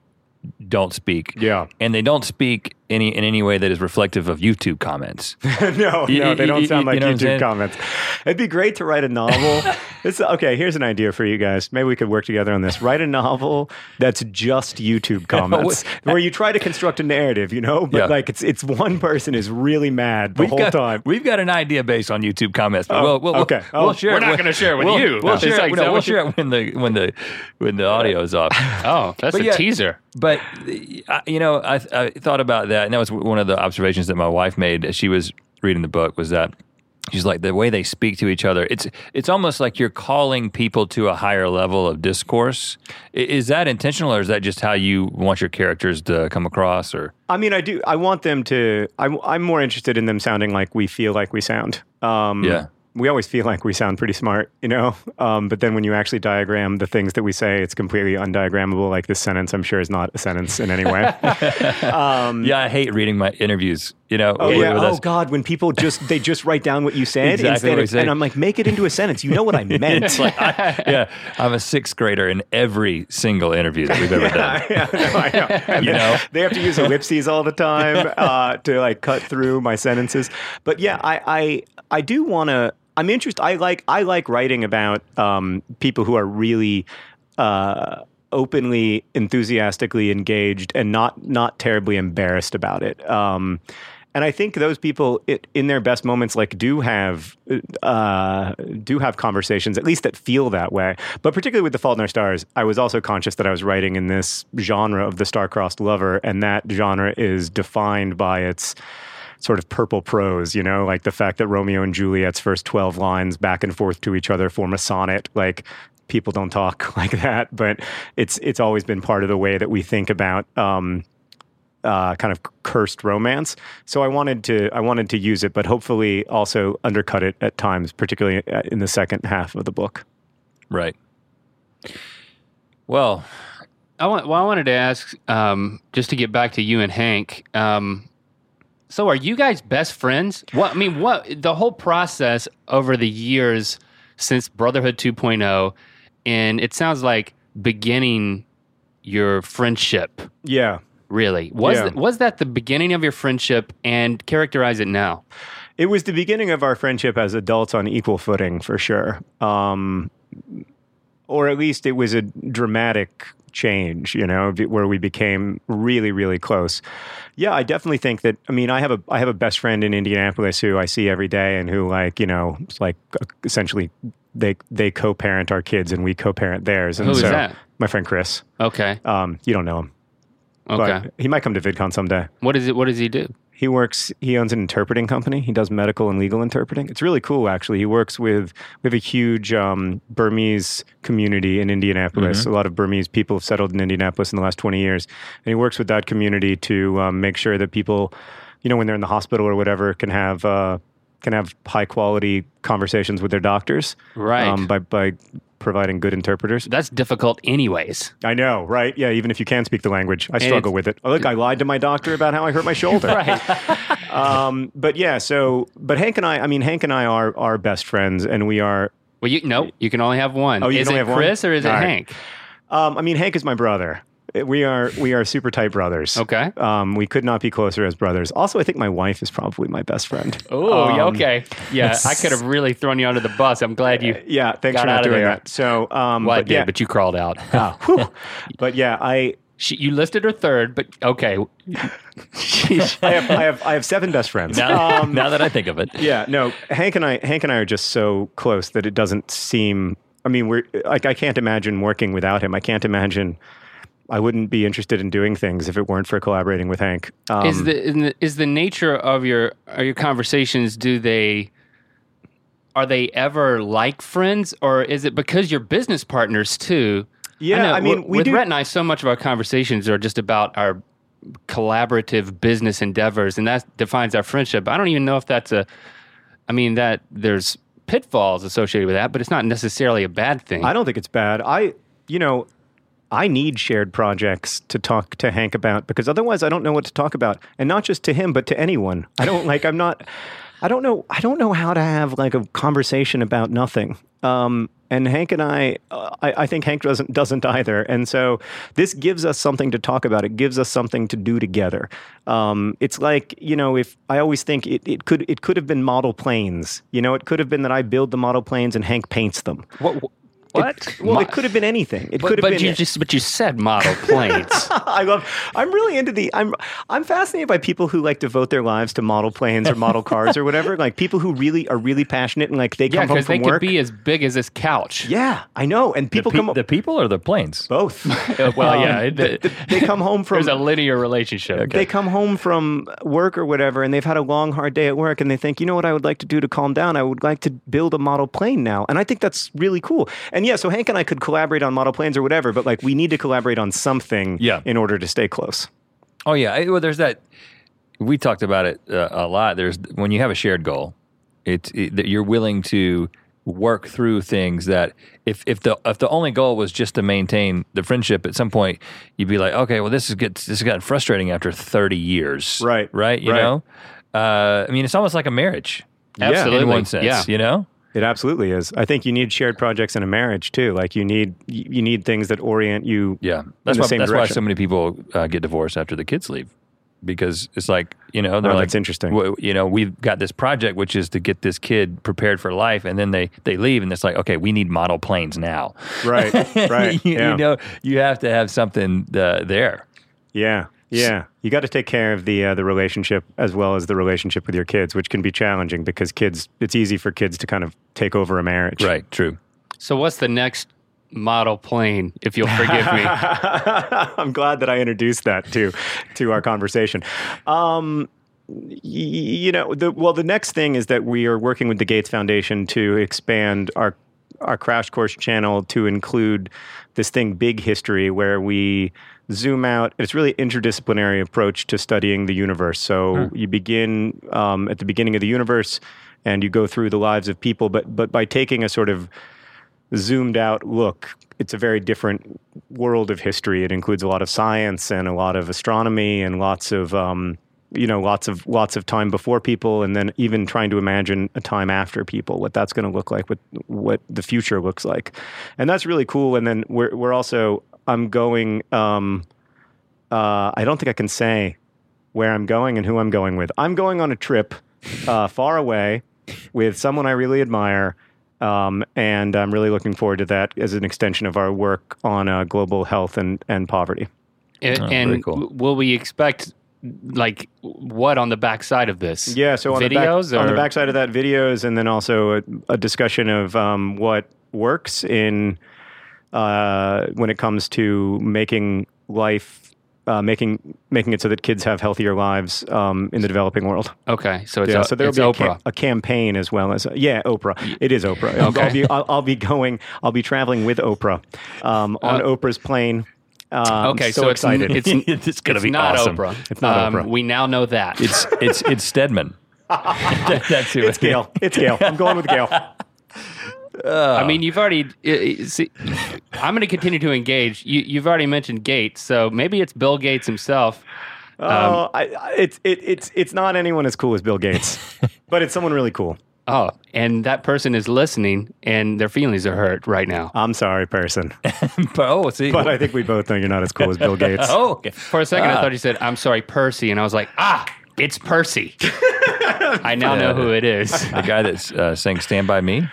don't speak. Yeah. And they don't speak any in any way that is reflective of YouTube comments. [laughs] no, You- no, they don't sound you like YouTube saying? comments. It'd be great to write a novel. [laughs] it's, okay, here's an idea for you guys. Maybe we could work together on this. Write a novel that's just YouTube [laughs] comments, where you try to construct a narrative, you know, but Yeah. like it's it's one person is really mad the We've whole got, time. We've got an idea based on YouTube comments, but Oh, we'll, we'll, okay. we'll Oh, share. we're it not gonna share it with we'll- you. We'll It's share, like, no, we'll share it when the when the when the audio is off. Oh, that's But a yeah, teaser. But uh, you know, I, I thought about that, and that was one of the observations that my wife made as she was reading the book. Was that she's like the way they speak to each other. It's it's almost like you're calling people to a higher level of discourse. Is that intentional, or is that just how you want your characters to come across? Or I mean, I do. I want them to. I'm, I'm more interested in them sounding like we feel like we sound. Um, Yeah. We always feel like we sound pretty smart, you know. Um, but then when you actually diagram the things that we say, it's completely undiagrammable. Like this sentence, I'm sure is not a sentence in any way. [laughs] yeah, I hate reading my interviews. You know, Oh with- yeah. with Oh. God, when people just they just write down what you said Exactly instead what of, and I'm like, make it into a sentence. You know what I [laughs] meant. Like, I, yeah, I'm a sixth grader in every single interview that we've ever done. yeah, no, I know. [laughs] You they- know? they have to use ellipses all the time uh, to like cut through my sentences. But yeah, I I, I do want to. I'm interested. I like I like writing about um, people who are really. Uh, openly enthusiastically engaged and not not terribly embarrassed about it um, and I think those people, it, in their best moments, like do have uh, do have conversations, at least that feel that way. But particularly with *The Fault in Our Stars*, I was also conscious that I was writing in this genre of the star-crossed lover, and that genre is defined by its sort of purple prose. You know, like the fact that Romeo and Juliet's first twelve lines back and forth to each other form a sonnet. Like people don't talk [laughs] like that, but it's it's always been part of the way that we think about. Um, uh, kind of cursed romance. So I wanted to I wanted to use it, but hopefully also undercut it at times, particularly uh, in the second half of the book. Right. Well, I want. Well, I wanted to ask, um, just to get back to you and Hank. Um, so, are you guys best friends? What I mean, what the whole process over the years since Brotherhood 2.0, and it sounds like beginning your friendship. Yeah. Really, was Yeah. th- was that the beginning of your friendship? And characterize it now. It was the beginning of our friendship as adults on equal footing, for sure. Um, or at least it was a dramatic change, you know, where we became really, really close. Yeah, I definitely think that. I mean, I have a I have a best friend in Indianapolis who I see every day, and who like you know, it's like uh, essentially they they co-parent our kids and we co-parent theirs. And Who is so, that? My friend Chris. Okay, Um, you don't know him, okay. but he might come to VidCon someday. what is it? What does he do? He works. He owns an interpreting company. He does medical and legal interpreting. It's really cool, actually. He works with. We have a huge um, Burmese community in Indianapolis. A lot of Burmese people have settled in Indianapolis in the last twenty years, and he works with that community to um, make sure that people, you know, when they're in the hospital or whatever, can have uh, can have high quality conversations with their doctors. Right. Um, by by providing good interpreters. That's difficult, anyways. I know, right? Yeah, even if you can speak the language, I struggle with it. Oh, look, I lied to my doctor about how I hurt my shoulder. [laughs] Right. [laughs] Um, but yeah, so but Hank and I, I mean, Hank and I are are best friends, and we are. Well, you no, you can only have one. Oh, you is can only it have one? Chris or is it All right. Hank? Um, I mean, Hank is my brother. We are we are super tight brothers. Okay. Um, we could not be closer as brothers. Also, I think my wife is probably my best friend. Oh, yeah, Um, okay. Yeah, I could have really thrown you under the bus. I'm glad you. Yeah, thanks for not doing there. that. So, um, Well, I but did, yeah, but you crawled out. [laughs] Ah, but yeah, I she, you listed her third, but okay. I have I have I have seven best friends. now, now that I think of it, Yeah, no, Hank and I, Hank and I are just so close that it doesn't seem. I mean, we're like I can't imagine working without him. I can't imagine. I wouldn't be interested in doing things if it weren't for collaborating with Hank. Um, is the, is the is the nature of your are your conversations? Do they are they ever like friends, or is it because you're business partners too? Yeah, know I mean, with do- Rhett and I, so much of our conversations are just about our collaborative business endeavors, and that defines our friendship. I don't even know if that's a. I mean, that there's pitfalls associated with that, but it's not necessarily a bad thing. I don't think it's bad. I, you know, I need shared projects to talk to Hank about because otherwise I don't know what to talk about, and not just to him, but to anyone. I don't like. I'm not. I don't know. I don't know how to have like a conversation about nothing. Um, and Hank and I, uh, I, I think Hank doesn't doesn't either. And so this gives us something to talk about. It gives us something to do together. Um, it's like you know, if I always think it, it could it could have been model planes. You know, it could have been that I build the model planes and Hank paints them. what? What? It- well, it could have been anything. It But, could have but been. you just but you said model [laughs] planes. I love. I'm really into the. I'm. I'm fascinated by people who like to devote their lives to model planes or model cars or [laughs] whatever. Like people who really are really passionate and like they yeah, come home because they from could be as big as this couch. yeah, I know. And the, people pe- come the people or the planes? both. [laughs] Well, Um, yeah, it- they, they come home from. There's a linear relationship. They come home from work or whatever, and they've had a long, hard day at work, and they think, you know what, I would like to do to calm down. I would like to build a model plane now, and I think that's really cool. And yeah, so Hank and I could collaborate on model planes or whatever, but like we need to collaborate on something, Yeah. in order to stay close. Oh yeah, I- well, there's that. We talked about it uh, a lot. There's when you have a shared goal, It's it, that you're willing to work through things that if if the if the only goal was just to maintain the friendship, at some point you'd be like, okay, well this is gets this has gotten frustrating after 30 years, Right, Right, you right. know. Uh, I mean, it's almost like a marriage Absolutely. in one sense, Yeah. you know. It absolutely is. I think you need shared projects in a marriage too. Like you need you need things that orient you. Yeah, that's the why that's why so many people uh, get divorced after the kids leave, because it's like you know they're Oh, like that's interesting. "W- You know, we've got this project which is to get this kid prepared for life, and then they they leave, and it's like okay, we need model planes now. Right, [laughs] right. you, yeah. you know, you have to have something uh, there. yeah, yeah. You got to take care of the uh, the relationship as well as the relationship with your kids, which can be challenging because kids. It's easy for kids to kind of take over a marriage. Right. True. So what's the next model plane, if you'll forgive me? [laughs] I'm glad that I introduced that to to our conversation. Um, y- you know, the, well, the next thing is that we are working with the Gates Foundation to expand our our crash course channel to include this thing, Big History, where we zoom out. It's really interdisciplinary approach to studying the universe. So you begin um, at the beginning of the universe, and you go through the lives of people, but but by taking a sort of zoomed out look, it's a very different world of history. It includes a lot of science and a lot of astronomy and lots of um, you know lots of lots of time before people, and then even trying to imagine a time after people, what that's going to look like, what what the future looks like, and that's really cool. And then we're we're also I'm going. Um, uh, I don't think I can say where I'm going and who I'm going with. I'm going on a trip uh, far away with someone I really admire. Um, and I'm really looking forward to that as an extension of our work on uh, global health and, and poverty. and Oh, and cool. will we expect like what on the backside of this? Yeah, so on videos the back, on the backside of that, videos, and then also a, a discussion of um, what works in uh, when it comes to making life, uh, making making it so that kids have healthier lives um, in the developing world. Okay, so it's, yeah, o- so there'll it's be a, Oprah. cam- a campaign as well as yeah, Oprah. It is Oprah. I'll- Okay. I'll be I'll, I'll be going. I'll be traveling with Oprah um, on Uh, Oprah's plane. Uh, I'm okay, so, so, excited. it's [laughs] it's, It's gonna be not awesome. Oprah. It's not Um, Oprah. We now know that. It's it's it's Stedman. [laughs] [laughs] That's who it's Gayle. It's Gayle. I'm going with Gayle. I mean, you've already. See, I'm going to continue to engage. You, you've already mentioned Gates, so maybe it's Bill Gates himself. Oh, I, I, it's it, it's it's not anyone as cool as Bill Gates, [laughs] but it's someone really cool. Oh, and that person is listening, and their feelings are hurt right now. I'm sorry, person, [laughs] oh, see. but I think we both know you're not as cool as Bill Gates. [laughs] oh, okay. For a second, I Ah. thought you said, "I'm sorry, Percy," and I was like, "Ah, it's Percy." I now know who it is. [laughs] the guy that's uh, saying "Stand by Me."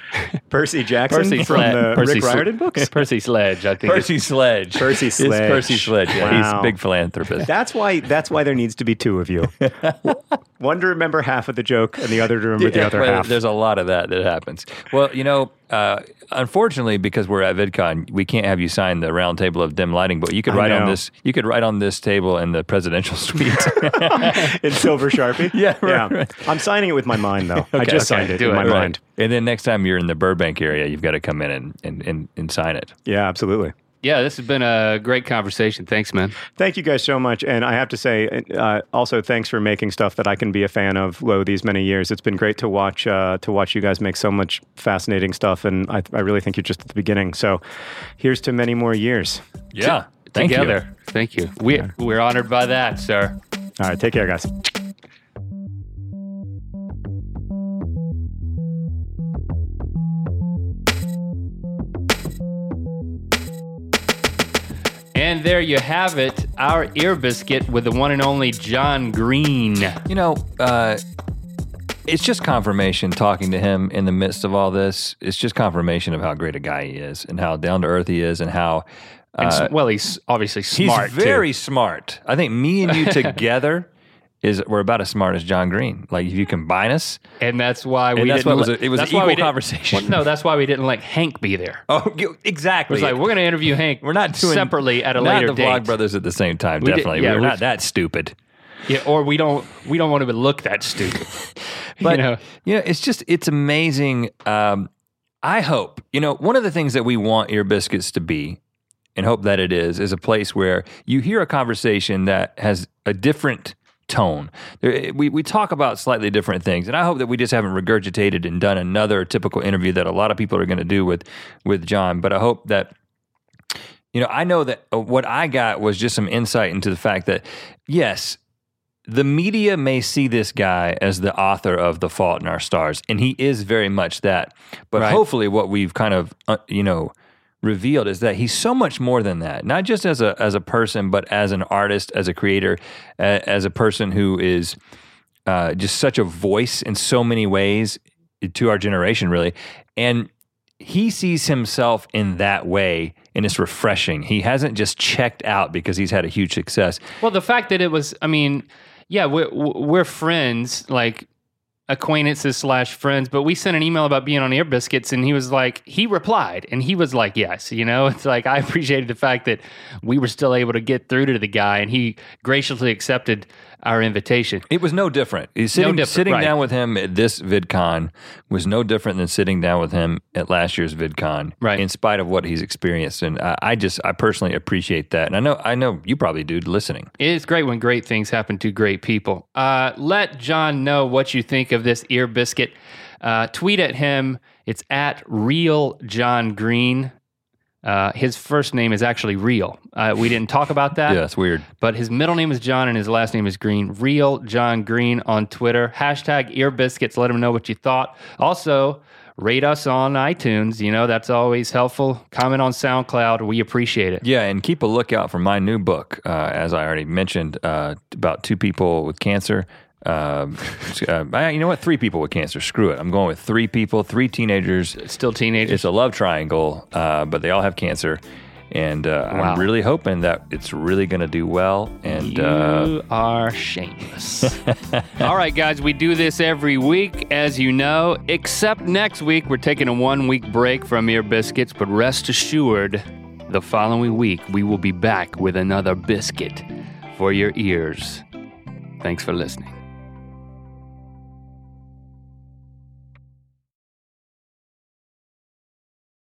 Percy Jackson Percy from Sled. the Percy Rick Sle- Riordan books. [laughs] Percy Sledge, I think. Percy Sledge. Percy Sledge. It's Percy Sledge. Yeah, he's a big philanthropist. That's why. That's why there needs to be two of you. [laughs] One to remember half of the joke, and the other to remember the Yeah, other well, half. There's a lot of that that happens. Well, you know, uh, unfortunately, because we're at VidCon, we can't have you sign the round table of dim lighting. But you could I write on this. You could write on this table in the presidential [laughs] suite. [laughs] in silver sharpie. [laughs] Yeah, right, right. I'm signing it with my mind, though. I just okay, signed it do in it. my Right. mind. and then next time you're in the Burbank area, you've got to come in and, and, and, and sign it. Yeah, absolutely. Yeah, this has been a great conversation. Thanks, man. Thank you guys so much, and I have to say, uh, also thanks for making stuff that I can be a fan of. Lo these many years, it's been great to watch uh, to watch you guys make so much fascinating stuff, and I, I really think you're just at the beginning. So, here's to many more years. Yeah. Thank you. Together. Thank you. We, we're honored by that, sir. All right, take care, guys. And there you have it, our ear biscuit with the one and only John Green. You know, uh, it's just confirmation talking to him in the midst of all this. It's just confirmation of how great a guy he is and how down to earth he is and how And uh, well, he's obviously he's smart. too. very smart. I think me and you [laughs] together is we're about as smart as John Green. Like if you combine us, and that's why we. That's didn't, what it was. A, it was an equal conversation. Well, [laughs] no, that's why we didn't let Hank be there. [laughs] Oh, exactly. It's like we're going to interview Hank. we're not doing separately at a later the date. Vlog Brothers at the same time. We did- definitely, yeah, we're not that stupid. Yeah, or we don't. We don't want to look that stupid. [laughs] But you know, you know, it's just it's amazing. Um, I hope you know one of the things that we want Ear Biscuits to be, and hope that it is, is a place where you hear a conversation that has a different tone. There, we we talk about slightly different things, and I hope that we just haven't regurgitated and done another typical interview that a lot of people are going to do with with John. But I hope that you know, I know that uh, what I got was just some insight into the fact that, yes, the media may see this guy as the author of The Fault in Our Stars, and he is very much that. But Right. hopefully, what we've kind of, uh, you know, revealed is that he's so much more than that. Not just as a as a person, but as an artist, as a creator, uh, as a person who is uh, just such a voice in so many ways to our generation, really. And he sees himself in that way, and it's refreshing. He hasn't just checked out because he's had a huge success. Well, the fact that it was, I mean, yeah, we're, we're friends, like acquaintances slash friends, but we sent an email about being on Ear Biscuits and he was like, he replied and he was like, yes, you know, [laughs] it's like, I appreciated the fact that we were still able to get through to the guy and he graciously accepted our invitation. It was no different. He's Sitting, different, sitting right. down with him at this VidCon was no different than sitting down with him at last year's VidCon. Right. In spite of what he's experienced, and I, I just I personally appreciate that, and I know I know you probably do listening. It's great when great things happen to great people. Uh, let John know what you think of this ear biscuit. Uh, tweet at him. It's at real John Green. Uh, his first name is actually real. Uh, we didn't talk about that. [laughs] Yeah, it's weird. But his middle name is John and his last name is Green. Real John Green on Twitter. Hashtag ear biscuits. Let him know what you thought. Also, rate us on iTunes. You know, that's always helpful. Comment on SoundCloud. We appreciate it. Yeah, and keep a lookout for my new book. Uh, as I already mentioned, uh, about two people with cancer. Um, [laughs] uh, you know what? Three people with cancer. Screw it. I'm going with three people, three teenagers. Still teenagers. It's a love triangle, uh, but they all have cancer. And uh, Wow. I'm really hoping that it's really going to do well. And uh, You are shameless. [laughs] All right, guys, we do this every week, as you know, except next week. We're taking a one week break from Ear Biscuits, but rest assured, the following week we will be back with another biscuit for your ears. Thanks for listening.